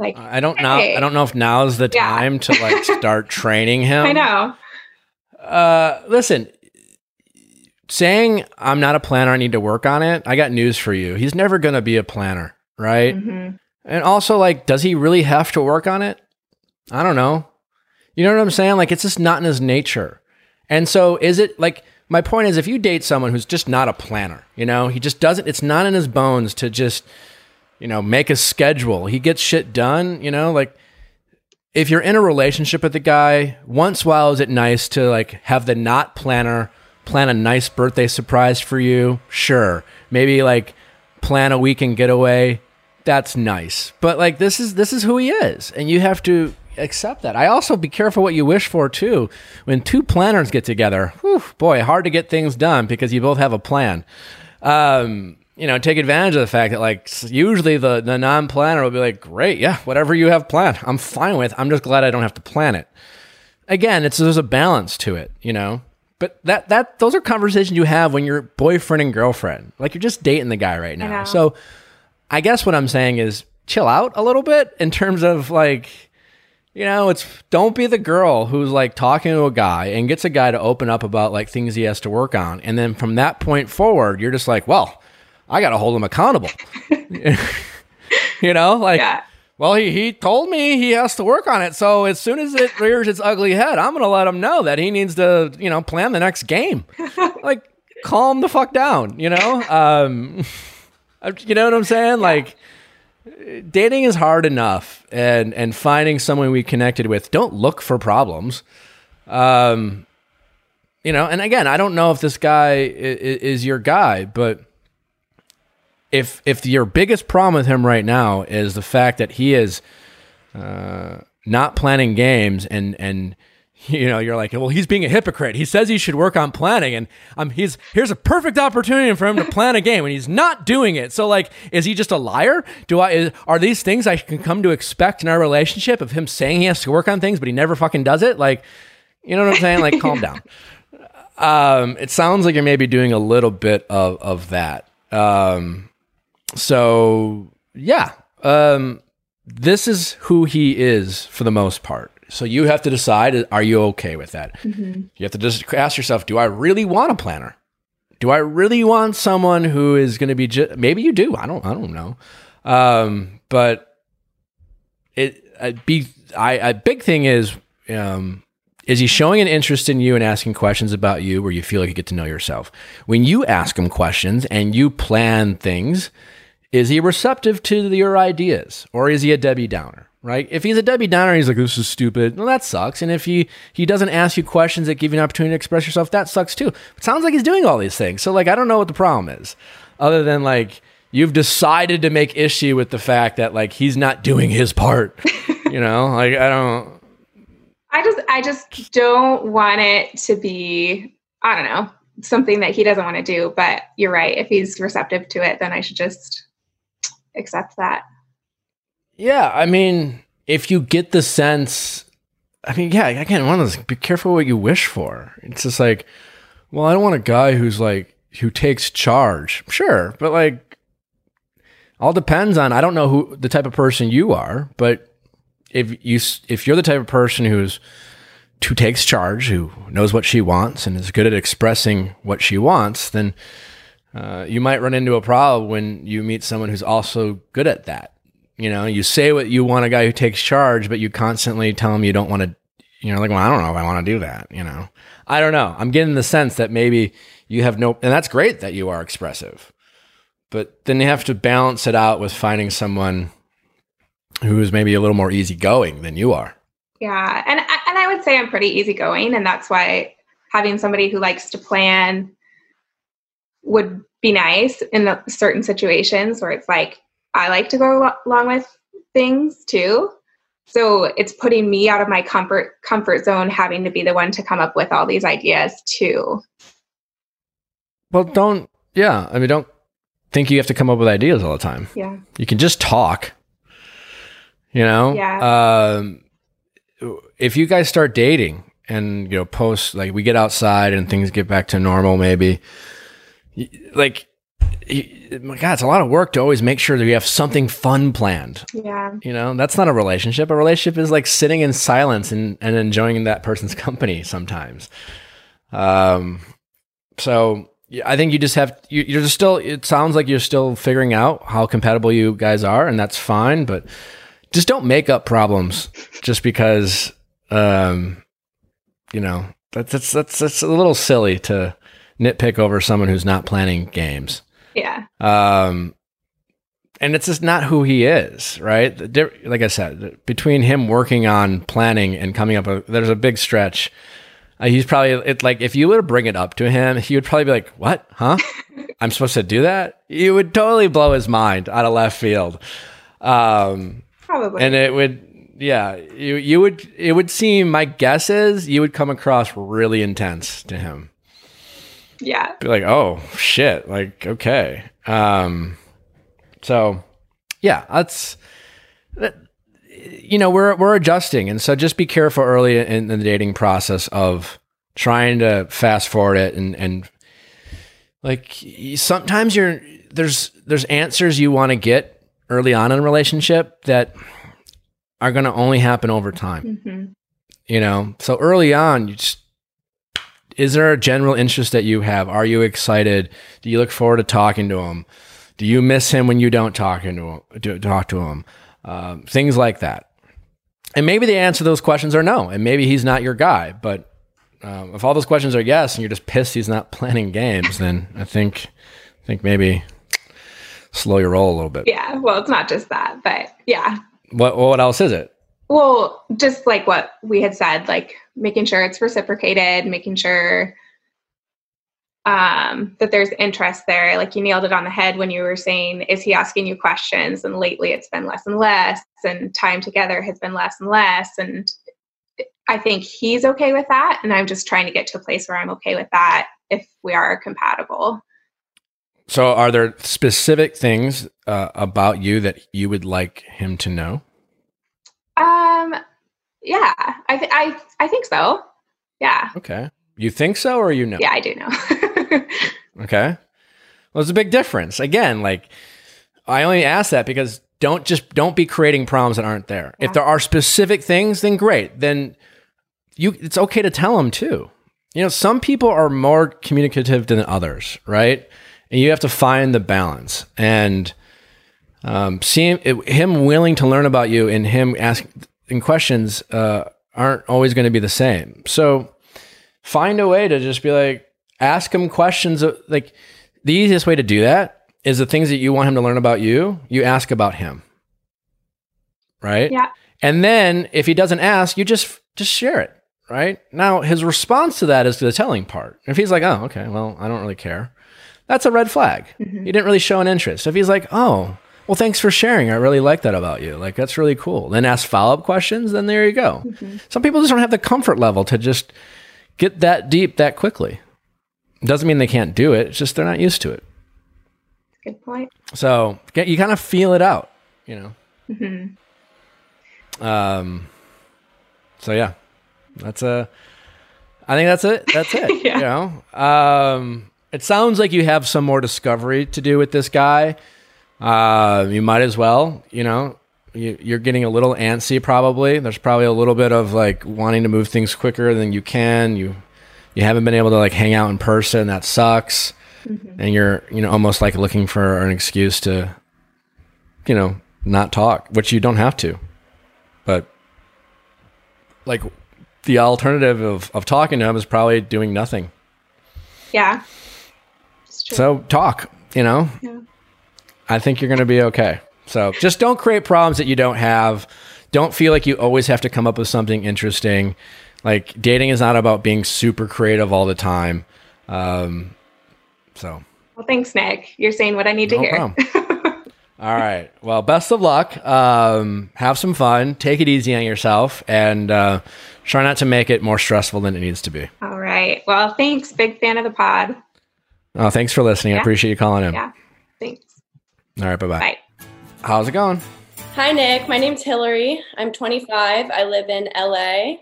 like, i don't know Hey. i don't know if now's the Yeah. time to like start training him I know, Uh, listen, saying I'm not a planner, I need to work on it. I got news for you. He's never going to be a planner, right? hmm And also, like, does he really have to work on it? I don't know. You know what I'm saying? Like, it's just not in his nature. And so, is it like, my point is, if you date someone who's just not a planner, you know, he just doesn't, it's not in his bones to just, you know, make a schedule. He gets shit done, you know, like, if you're in a relationship with the guy, once while is it nice to like have the not planner plan a nice birthday surprise for you? Sure. Maybe like plan a weekend getaway. That's nice. But like this is this is who he is and you have to accept that. I also be careful what you wish for too. When two planners get together, whew, boy, hard to get things done because you both have a plan. Um, you know, take advantage of the fact that like usually the the non-planner will be like, "Great, yeah, whatever you have planned, I'm fine with. I'm just glad I don't have to plan it." Again, it's there's a balance to it, you know. But that that those are conversations you have when you're boyfriend and girlfriend. Like you're just dating the guy right now. know. So I guess what I'm saying is chill out a little bit in terms of like you know, it's don't be the girl who's like talking to a guy and gets a guy to open up about like things he has to work on. And then from that point forward, you're just like, well, I got to hold him accountable. you know, like, Yeah. well, he, he told me he has to work on it. So as soon as it rears its ugly head, I'm going to let him know that he needs to, you know, plan the next game. like, calm the fuck down, you know? Um, you know what I'm saying? Like, dating is hard enough and and finding someone we connected with don't look for problems um you know and again i don't know if this guy is, is your guy but if if your biggest problem with him right now is the fact that he is uh not planning games and and you know you're like well he's being a hypocrite. He says he should work on planning and um he's here's a perfect opportunity for him to plan a game and he's not doing it. So like is he just a liar? Do i is, are these things i can come to expect in our relationship of him saying he has to work on things but he never fucking does it? Like you know what i'm saying? Like calm down. Um it sounds like you're maybe doing a little bit of of that. Um so yeah um this is who he is for the most part. So you have to decide are you okay with that? You have to just ask yourself do i really want a planner? Do i really want someone who is going to be ju- maybe you do i don't i don't know. Um but it a be i a big thing is um is he showing an interest in you and asking questions about you where you feel like you get to know yourself? When you ask him questions and you plan things is he receptive to your ideas or is he a debbie downer right if he's a debbie downer he's like this is stupid well that sucks and if he he doesn't ask you questions that give you an opportunity to express yourself that sucks too it sounds like he's doing all these things so like i don't know what the problem is other than like you've decided to make issue with the fact that like he's not doing his part you know like i don't I just I just don't want it to be I don't know something that he doesn't want to do. But you're right. If he's receptive to it, then I should just accept that. Yeah, I mean, if you get the sense, I mean, yeah, again, one of those, be careful what you wish for. It's just like, well, I don't want a guy who's like, who takes charge. Sure, but like, all depends on, I don't know who the type of person you are, but if you, if you're the type of person who's, who takes charge, who knows what she wants and is good at expressing what she wants, then uh, you might run into a problem when you meet someone who's also good at that. You know, you say what you want a guy who takes charge, but you constantly tell him you don't want to. You know, like, well, I don't know if I want to do that. You know, I don't know. I'm getting the sense that maybe you have no, and that's great that you are expressive, but then you have to balance it out with finding someone who is maybe a little more easygoing than you are. Yeah, and and I would say I'm pretty easygoing, and that's why having somebody who likes to plan would be nice in the certain situations where it's like I like to go along with things too. So it's putting me out of my comfort comfort zone, having to be the one to come up with all these ideas too. Well, don't. Yeah, I mean, don't think you have to come up with ideas all the time. Yeah, You can just talk. You know? Yeah. Um, if you guys start dating and, you know, post, like we get outside and things get back to normal, maybe, like, my God, it's a lot of work to always make sure that you have something fun planned. yeah, You know, that's not a relationship. A relationship is like sitting in silence and, and enjoying that person's company sometimes. Um, so I think you just have you, you're just still. It sounds like you're still figuring out how compatible you guys are, and that's fine. But just don't make up problems just because. Um, you know that's that's that's that's a little silly to nitpick over someone who's not planning games. Yeah. Um, and it's just not who he is, right? Like I said, between him working on planning and coming up, with, there's a big stretch. Uh, he's probably it like if you were to bring it up to him, he would probably be like, "What? Huh? I'm supposed to do that?" You would totally blow his mind out of left field. Um, Probably. and it would yeah you you would it would seem my guess is you would come across really intense to him yeah. be like oh shit like okay. Um so yeah that's that, you know we're we're adjusting. And so just be careful early in the dating process of trying to fast forward it and and like sometimes you're there's there's answers you want to get early on in a relationship that are going to only happen over time. Hmm you know? So early on you just is there a general interest that you have? Are you excited? Do you look forward to talking to him? Do you miss him when you don't talk to him talk to him? Um, things like that. And maybe the answer to those questions are no and maybe he's not your guy but um, if all those questions are yes and you're just pissed he's not planning games then i think i think maybe slow your roll a little bit. Yeah. Well, it's not just that, but yeah. what what else is it Well, just like what we had said, like making sure it's reciprocated, making sure um, that there's interest there. Like you nailed it on the head when you were saying, is he asking you questions? And lately it's been less and less, and time together has been less and less. And I think he's okay with that. And I'm just trying to get to a place where I'm okay with that if we are compatible. So, are there specific things uh, about you that you would like him to know? Um, yeah, I, th- I, I think so. Yeah. Okay. You think so, or you know? Yeah, I do know. Okay. Well, there's a big difference. Again, like I only ask that because don't just don't be creating problems that aren't there. If there are specific things, then great. Then you it's okay to tell them too. You know, some people are more communicative than others, right? And you have to find the balance. And um, seeing it, him willing to learn about you and him asking questions uh, aren't always going to be the same. So find a way to just be like ask him questions of, like the easiest way to do that is the things that you want him to learn about you you ask about him right Yeah. and then if he doesn't ask you just just share it right now his response to that is the telling part if he's like oh okay well i don't really care that's a red flag Mhm. he didn't really show an interest if he's like oh well thanks for sharing. I really like that about you. Like that's really cool. Then ask follow-up questions then there you go. Some people just don't have the comfort level to just get that deep that quickly. Doesn't mean they can't do it it's just they're not used to it. Good point. so get- you kind of feel it out you know? Hmm um so yeah. That's a i think that's it. That's it Yeah. you know? Um it sounds like you have some more discovery to do with this guy uh you might as well you know you, you're getting a little antsy probably. There's probably a little bit of like wanting to move things quicker than you can. You you haven't been able to like hang out in person. That sucks. And you're you know almost like looking for an excuse to you know not talk which you don't have to. But like the alternative of, of talking to him is probably doing nothing. Yeah. So talk you know? Yeah. I think you're going to be okay so just don't create problems that you don't have don't feel like you always have to come up with something interesting like dating is not about being super creative all the time um, so well, thanks, Nick. You're saying what I need to hear. All right. Well, best of luck. Um, have some fun. Take it easy on yourself, and uh, try not to make it more stressful than it needs to be. All right. Well, thanks. Big fan of the pod. Oh, thanks for listening. I appreciate you calling in. Yeah. Thanks. All right. Bye-bye. Bye. How's it going? Hi, Nick. My name's Hillary. I'm 25. I live in LA.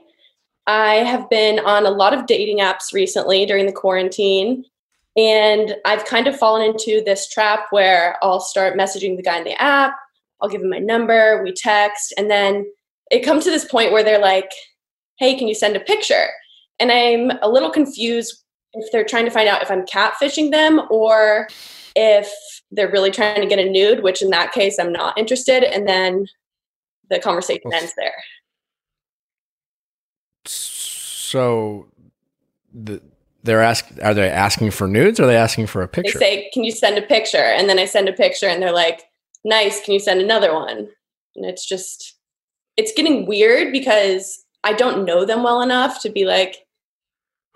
I have been on a lot of dating apps recently during the quarantine. And I've kind of fallen into this trap where I'll start messaging the guy in the app. I'll give him my number. We text. And then it comes to this point where they're like, hey, can you send a picture? and I'm a little confused if they're trying to find out if I'm catfishing them or if they're really trying to get a nude, which in that case I'm not interested, and then the conversation ends there. So, the, they're asking are they asking for nudes or are they asking for a picture? They say, "Can you send a picture?" And then I send a picture, and they're like, "Nice, can you send another one?" And it's just, it's getting weird because I don't know them well enough to be like,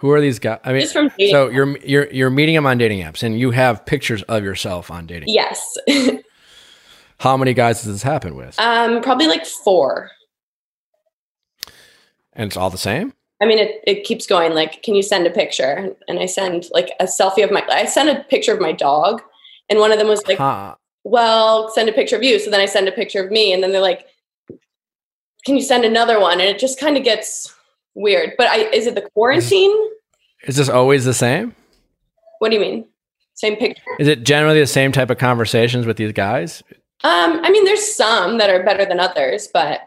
Who are these guys? I mean, just from so you're you're you're meeting them on dating apps, and you have pictures of yourself on dating. yes, How many guys does this happen with? um, probably like four. and it's all the same. I mean, it, it keeps going. Like, can you send a picture? And I send like a selfie of my. I sent a picture of my dog, and one of them was like, Huh. "Well, send a picture of you." So then I send a picture of me, and then they're like, "Can you send another one?" And it just kind of gets weird. But I is it the quarantine? Is this always the same? What do you mean? Same picture? Is it generally the same type of conversations with these guys? Um, I mean, there's some that are better than others, but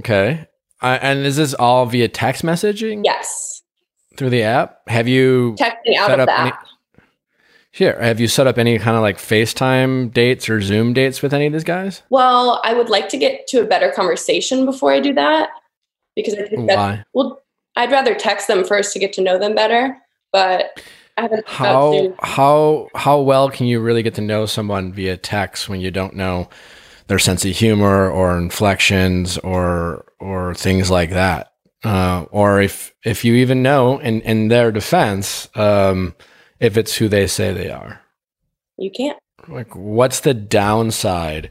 Okay. Uh, and is this all via text messaging yes, through the app? Have you texting out set of up any? that. Sure. Have you set up any kind of like FaceTime dates or Zoom dates with any of these guys? Well, I would like to get to a better conversation before I do that because I think that Why? Well, I'd rather text them first to get to know them better, but I haven't. How how how well can you really get to know someone via text when you don't know their sense of humor or inflections or or things like that? Uh, or if if you even know in in their defense, um, if it's who they say they are. You can't. like what's the downside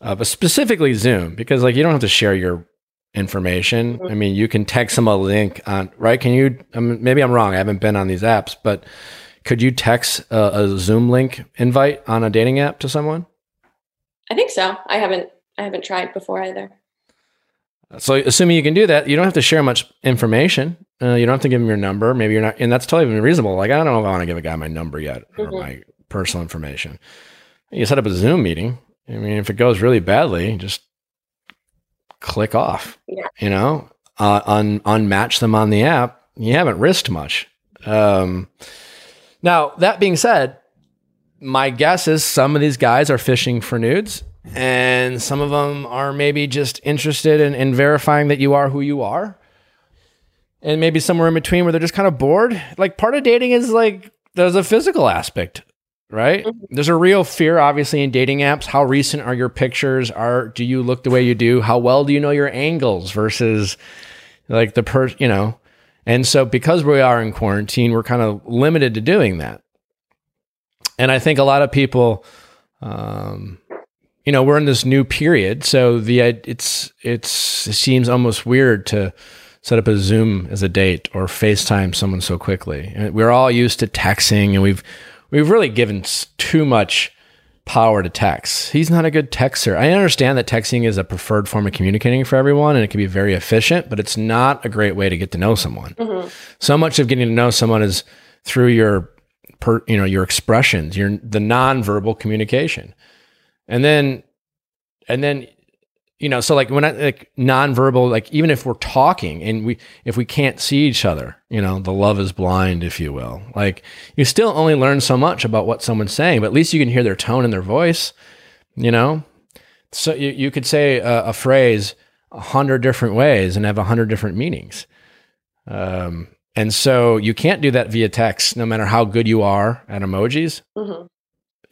of specifically zoom because like you don't have to share your information. I mean you can text them a link on right? Can you um, maybe i'm wrong. I haven't been on these apps but could you text a, a zoom link invite on a dating app to someone? I think so. I haven't. I haven't tried before either. so assuming you can do that you don't have to share much information. Uh, you don't have to give them your number. Maybe you're not and that's totally reasonable. Like i don't know if i want to give a guy my number yet or Mhm. my personal information. You set up a zoom meeting. I mean if it goes really badly just click off Yeah. you know? Uh, un- unmatch them on the app. You haven't risked much. Um, now that being said my guess is some of these guys are fishing for nudes and some of them are maybe just interested in, in verifying that you are who you are. And maybe somewhere in between where they're just kind of bored. Like part of dating is like there's a physical aspect right? There's a real fear obviously in dating apps. How recent are your pictures? Are do you look the way you do? How well do you know your angles versus like the per you know? And so because we are in quarantine we're kind of limited to doing that. And i think a lot of people um you know we're in this new period so the it's it's it seems almost weird to set up a zoom as a date or facetime someone so quickly. And we're all used to texting and we've we've really given too much power to text. He's not a good texter. I understand that texting is a preferred form of communicating for everyone and it can be very efficient but it's not a great way to get to know someone. Mhm. so much of getting to know someone is through your per, you know your expressions your the nonverbal communication. And then and then you know so like when i like nonverbal like even if we're talking and we if we can't see each other you know the love is blind if you will. Like you still only learn so much about what someone's saying but at least you can hear their tone and their voice you know? So you, you could say a, a phrase a hundred different ways and have a hundred different meanings. Um, and so you can't do that via text no matter how good you are at emojis. Mhm.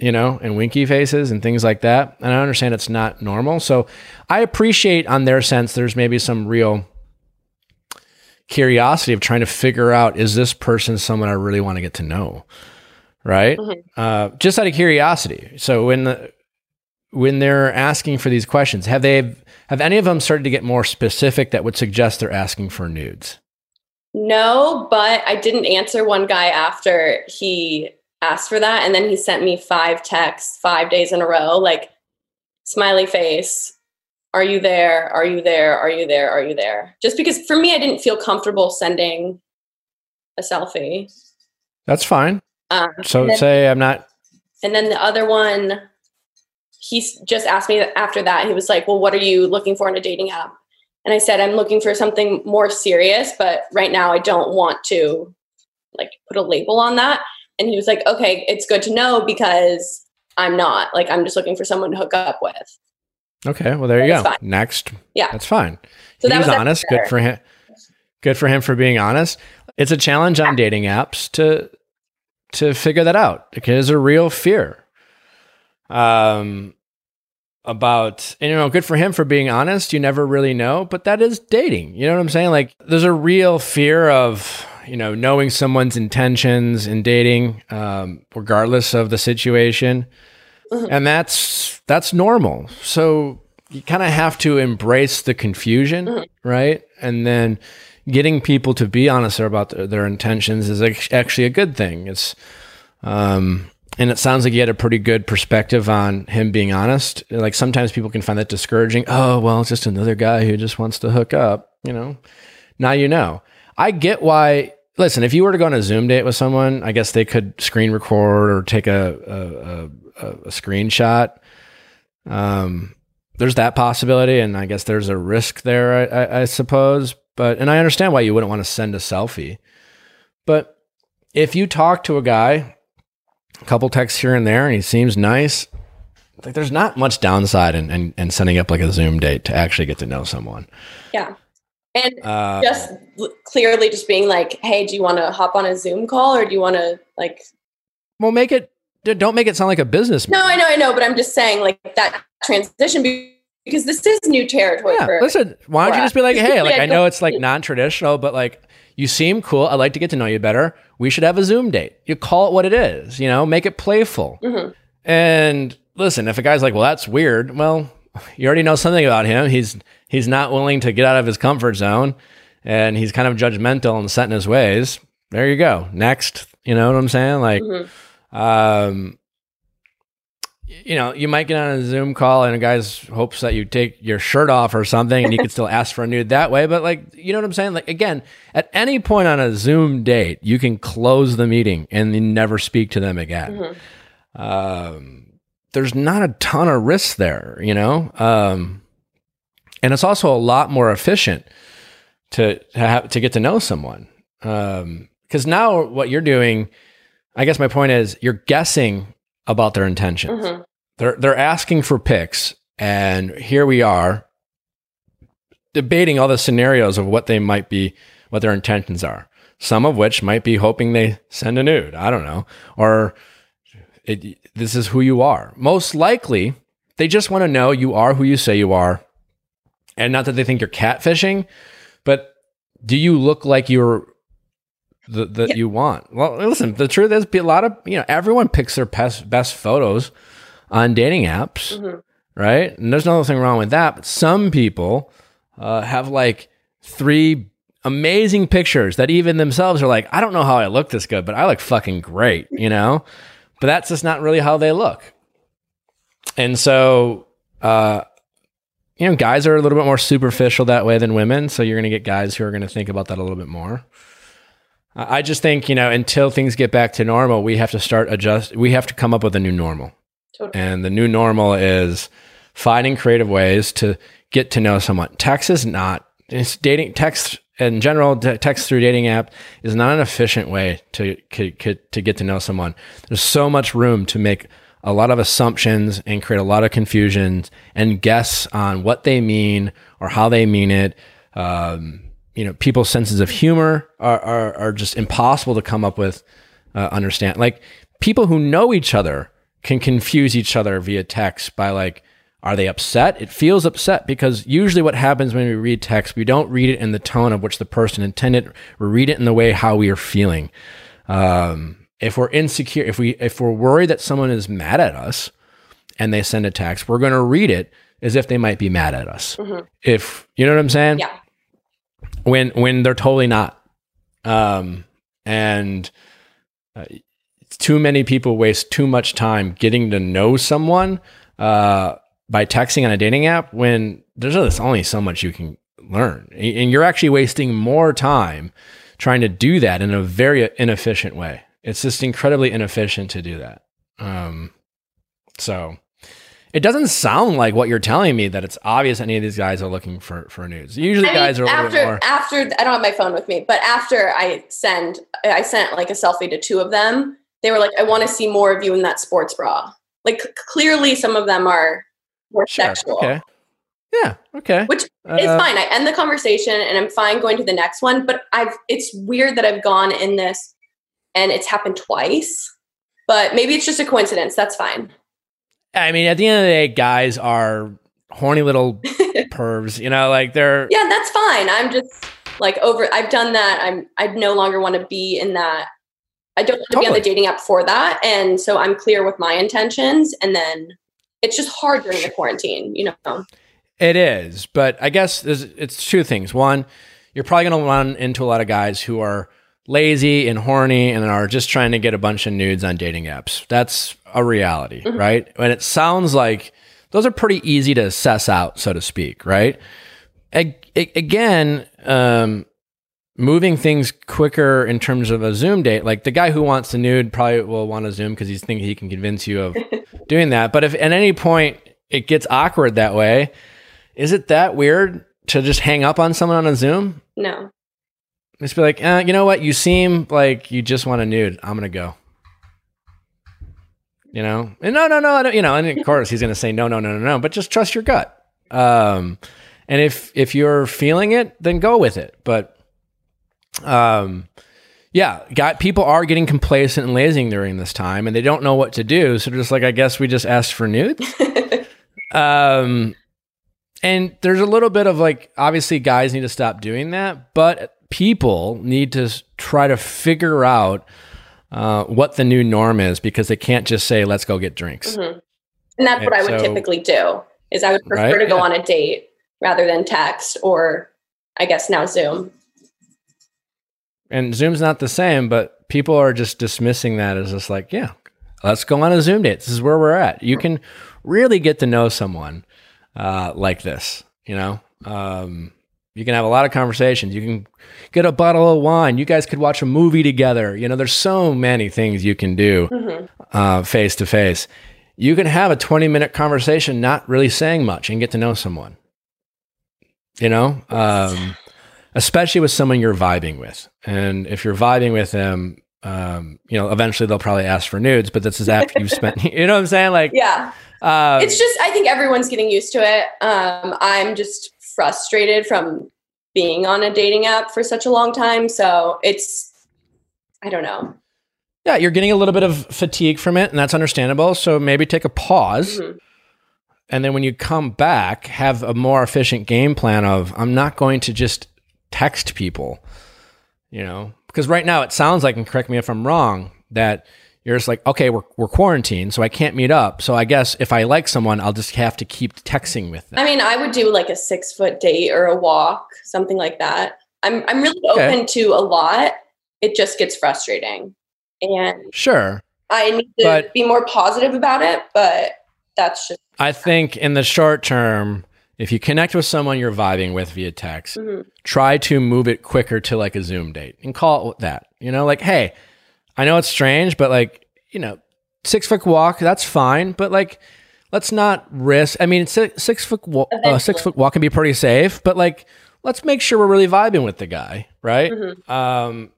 You know, and winky faces and things like that. And I understand it's not normal. So I appreciate on their sense there's maybe some real curiosity of trying to figure out is this person someone I really want to get to know? Right? Mhm. Uh, just out of curiosity. So when the when they're asking for these questions, have they have any of them started to get more specific that would suggest they're asking for nudes? No, but I didn't answer one guy after he asked for that, and then he sent me five texts five days in a row, like smiley face. Are you there? Are you there? Are you there? Are you there? Just because for me, I didn't feel comfortable sending a selfie. That's fine. Um, So then- say I'm not And then the other one, he just asked me after that. He was like, "Well, what are you looking for in a dating app?" And I said, I'm looking for something more serious, but right now I don't want to like put a label on that. And he was like, okay, it's good to know because I'm not like, I'm just looking for someone to hook up with. Okay, well there you go. fine. Next, Yeah. that's fine. So he that was was honest. Good for him. Good for him for being honest. It's a challenge on dating apps to to figure that out because there's a real fear. Um, about and you know, good for him for being honest. You never really know, but that is dating. You know what I'm saying? Like, there's a real fear of you know knowing someone's intentions in dating, um, regardless of the situation, and that's that's normal. So you kind of have to embrace the confusion, right? And then getting people to be honest about their, their intentions is ac- actually a good thing. It's um, and it sounds like you had a pretty good perspective on him being honest. Like sometimes people can find that discouraging. Oh, well, it's just another guy who just wants to hook up, you know. Now you know. I get why listen, if you were to go on a Zoom date with someone, I guess they could screen record or take a a, a, a, screenshot. Um there's that possibility, and I guess there's a risk there, I, I, I suppose. But and I understand why you wouldn't want to send a selfie. But if you talk to a guy, a couple texts here and there, and he seems nice, like there's not much downside in, in, in sending up like a Zoom date to actually get to know someone. Yeah. And Uh, just clearly just being like, hey, do you want to hop on a Zoom call or do you want to like, well, make it. Don't make it sound like a business. no. I know, I know, but I'm just saying like that transition be- because this is new territory Yeah, for listen. Why don't you just be like, hey, like I know it's like non-traditional, but like you seem cool. I'd like to get to know you better. We should have a Zoom date. You call it what it is. You know, make it playful. Mhm. And listen, if a guy's like, well, that's weird. Well, you already know something about him. He's he's not willing to get out of his comfort zone, and he's kind of judgmental and set in his ways. There you go. Next, you know what I'm saying? Like, Mhm. um, you know, you might get on a Zoom call and a guy's hopes that you take your shirt off or something and you could still ask for a nude that way. But like, you know what I'm saying? Like, again, at any point on a Zoom date, you can close the meeting and you never speak to them again. Um, there's not a ton of risks there, you know? Um, and it's also a lot more efficient to, to have to get to know someone. Um, cause now what you're doing, I guess my point is you're guessing about their intentions. Mhm. They're they're asking for pics, and here we are debating all the scenarios of what they might be, what their intentions are. Some of which might be hoping they send a nude. I don't know, or it, this is who you are. Most likely, they just want to know you are who you say you are, and not that they think you're catfishing, but do you look like you're the, that Yeah. you want. Well, listen, the truth is, be a lot of you know everyone picks their best best photos on dating apps, Mhm. right? And there's nothing wrong with that. But some people uh, have like three amazing pictures that even themselves are like, I don't know how I look this good, but I look fucking great, you know. But that's just not really how they look. And so, uh, you know, guys are a little bit more superficial that way than women. So you're going to get guys who are going to think about that a little bit more. I just think, you know, until things get back to normal, we have to start adjust. We have to come up with a new normal. Totally. And the new normal is finding creative ways to get to know someone. Text is not, it's dating, text in general, text through dating app is not an efficient way to, to, to get to know someone. There's so much room to make a lot of assumptions and create a lot of confusion and guess on what they mean or how they mean it. Um, you know, people's senses of humor are, are, are just impossible to come up with, uh, understand. Like people who know each other can confuse each other via text by like, are they upset? It feels upset because usually what happens when we read text, we don't read it in the tone of which the person intended. We read it in the way how we are feeling. Um, if we're insecure, if we if we're worried that someone is mad at us and they send a text, we're going to read it as if they might be mad at us. If you know what I'm saying? Yeah. When when they're totally not. Um, and uh, too many people waste too much time getting to know someone uh, by texting on a dating app when there's only so much you can learn. And you're actually wasting more time trying to do that in a very inefficient way. It's just incredibly inefficient to do that. Um, so it doesn't sound like what you're telling me that it's obvious any of these guys are looking for for nudes. Usually, I mean, guys are a little after bit more. after I don't have my phone with me, but after I send I sent like a selfie to two of them, they were like, "I want to see more of you in that sports bra." Like clearly, some of them are more Sure. sexual, Okay. Yeah. Okay. which Uh, it's fine. I end the conversation and I'm fine going to the next one. But I've it's weird that I've gone in this and it's happened twice. But maybe it's just a coincidence. That's fine. I mean, at the end of the day, guys are horny little pervs. You know, like they're Yeah, that's fine. I'm just like over. I've done that. I'm. I no longer want to be in that. I don't want to be on the dating app for that, and so I'm clear with my intentions. And then it's just hard during the quarantine. You know. It is, but I guess there's, it's two things. One, you're probably going to run into a lot of guys who are lazy and horny and are just trying to get a bunch of nudes on dating apps. That's a reality, right? And it sounds like those are pretty easy to assess out, so to speak, right? A- a- again, um, moving things quicker in terms of a Zoom date, like the guy who wants the nude probably will want to Zoom because he's thinking he can convince you of doing that. But if at any point it gets awkward that way, is it that weird to just hang up on someone on a Zoom? No. Just be like, uh, you know what? You seem like you just want a nude. I'm gonna go. You know, and no, no, no, I don't, you know, and of course he's gonna say no, no, no, no, no, but just trust your gut. Um, and if if you're feeling it, then go with it. But, um, yeah, got people are getting complacent and lazy during this time, and they don't know what to do. So they're just like, I guess we just asked for nudes. um, and there's a little bit of like, obviously, guys need to stop doing that, but people need to try to figure out uh, what the new norm is because they can't just say, "Let's go get drinks." Mhm. And that's what I would So- typically do. Is I would prefer Right, to go yeah. on a date rather than text or I guess now Zoom. And Zoom's not the same, but people are just dismissing that as just like, yeah, let's go on a Zoom date. This is where we're at. You can really get to know someone uh, like this. You know, um, you can have a lot of conversations. You can get a bottle of wine. You guys could watch a movie together. You know, there's so many things you can do face to face. You can have a 20 minute conversation, not really saying much, and get to know someone. You know, um, especially with someone you're vibing with. And if you're vibing with them, um, you know, eventually they'll probably ask for nudes, but this is after you've spent, you know what I'm saying? Like, Yeah. uh, it's just I think everyone's getting used to it. Um, I'm just frustrated from being on a dating app for such a long time. So it's I don't know. yeah, you're getting a little bit of fatigue from it, and that's understandable. So maybe take a pause. Mhm. And then when you come back, have a more efficient game plan of I'm not going to just text people, you know, because right now it sounds like, and correct me if I'm wrong, that you're just like, okay, we're, we're quarantined, so I can't meet up. So I guess if I like someone, I'll just have to keep texting with them. I mean, I would do like a six foot date or a walk, something like that. I'm I'm really Okay. open to a lot. It just gets frustrating. And Sure. I need to But- be more positive about it, but that's just I think in the short term, if you connect with someone you're vibing with via text, Mhm. try to move it quicker to like a Zoom date and call it that. You know, like, hey, I know it's strange, but like, you know, six foot walk, that's fine. But like, let's not risk. I mean, six, six foot wa- uh, six foot walk can be pretty safe, but like, let's make sure we're really vibing with the guy, right? Mhm. Um,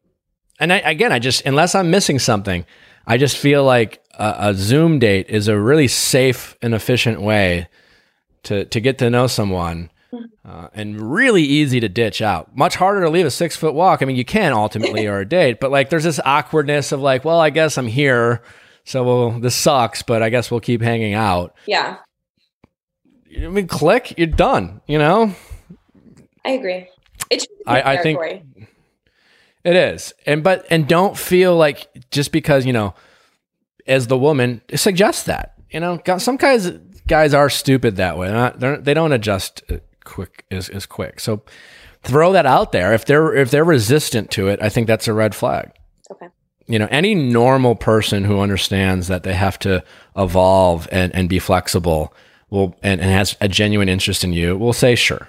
and I, again, I just unless I'm missing something, I just feel like a, a Zoom date is a really safe and efficient way to to get to know someone, uh, and really easy to ditch out. Much harder to leave a six foot walk. I mean, you can ultimately or a date, but like there's this awkwardness of like, well, I guess I'm here, so well, this sucks, but I guess we'll keep hanging out. yeah, I mean, click, you're done. You know. I agree. It's I- I think- It is. And but and don't feel like just because, you know, as the woman suggests that. You know, some guys guys are stupid that way. They're not, they're, they don't adjust uh, quick is, is quick. So throw that out there. If they're if they're resistant to it, I think that's a red flag. Okay. You know, any normal person who understands that they have to evolve and, and be flexible will and, and has a genuine interest in you will say sure.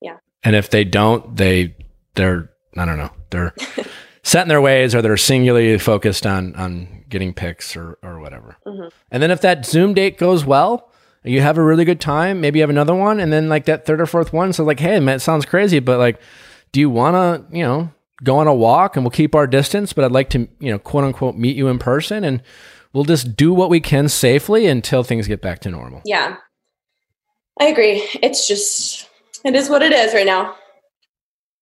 Yeah. And if they don't, they they're I don't know. They're set in their ways or they're singularly focused on on getting pics or or whatever. Mm-hmm. And then if that Zoom date goes well, you have a really good time, maybe you have another one, and then like that third or fourth one. So like, hey, man, it sounds crazy, but like, do you want to, you know, go on a walk and we'll keep our distance, but I'd like to, you know, quote unquote, meet you in person, and we'll just do what we can safely until things get back to normal. Yeah. I agree. It's just, it is what it is right now.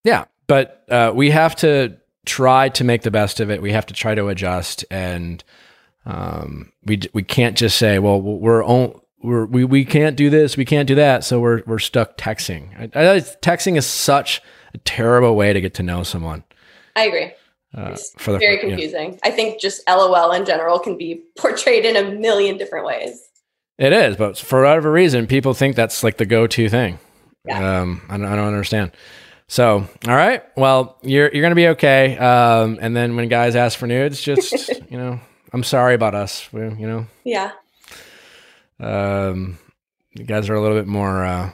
Yeah, but uh, we have to try to make the best of it. We have to try to adjust, and um, we we can't just say, "Well, we're on, we're we we can't do this, we can't do that," so we're we're stuck texting. I, I, texting is such a terrible way to get to know someone. I agree. Uh, for the very you know. confusing. I think just LOL in general can be portrayed in a million different ways. It is, but for whatever reason, people think that's like the go-to thing. Yeah. Um, I don't, I don't understand. So, all right, well, you're you're gonna be okay. Um, and then when guys ask for nudes, just you know, I'm sorry about us. We, you know, Yeah. Um, you guys are a little bit more uh,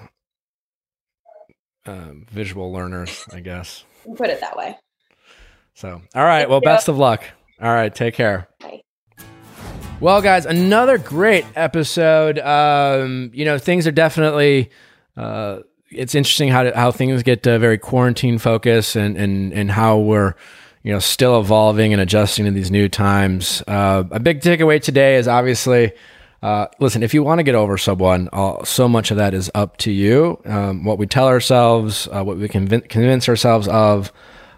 uh, visual learners, I guess. Put it that way. So, all right. Well, best of luck. All right. Take care. Bye. Well, guys, another great episode. Um, you know, things are definitely. Uh, it's interesting how how things get uh, very quarantine focused and and and how we're you know still evolving and adjusting to these new times. Uh, a big takeaway today is obviously. Uh, listen, if you want to get over someone, uh, so much of that is up to you. Um, what we tell ourselves, uh, what we convin- convince ourselves of,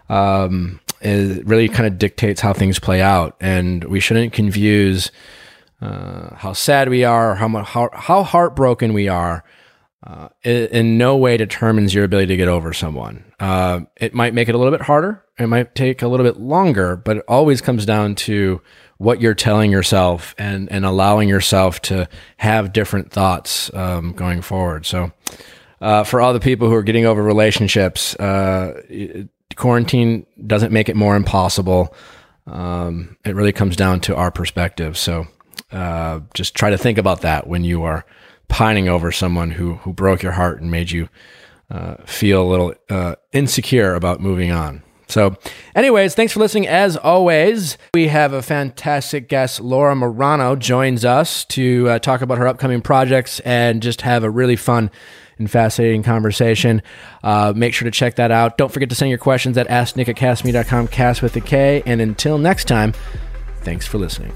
um, is really kind of dictates how things play out, and we shouldn't confuse uh, how sad we are or how much how, how heartbroken we are. Uh, in, in no way determines your ability to get over someone. It might make it a little bit harder. It might take a little bit longer, but it always comes down to what you're telling yourself and and allowing yourself to have different thoughts um, going forward. So, uh, for all the people who are getting over relationships, uh, quarantine doesn't make it more impossible. Um, it really comes down to our perspective. So, uh, just try to think about that when you are pining over someone who who broke your heart and made you uh, feel a little uh, insecure about moving on. So, anyways, thanks for listening. As always, we have a fantastic guest. Laura Marano joins us to uh, talk about her upcoming projects and just have a really fun and fascinating conversation. Uh, make sure to check that out. Don't forget to send your questions at asknick at kastmedia.com, cast with a K. And until next time, thanks for listening.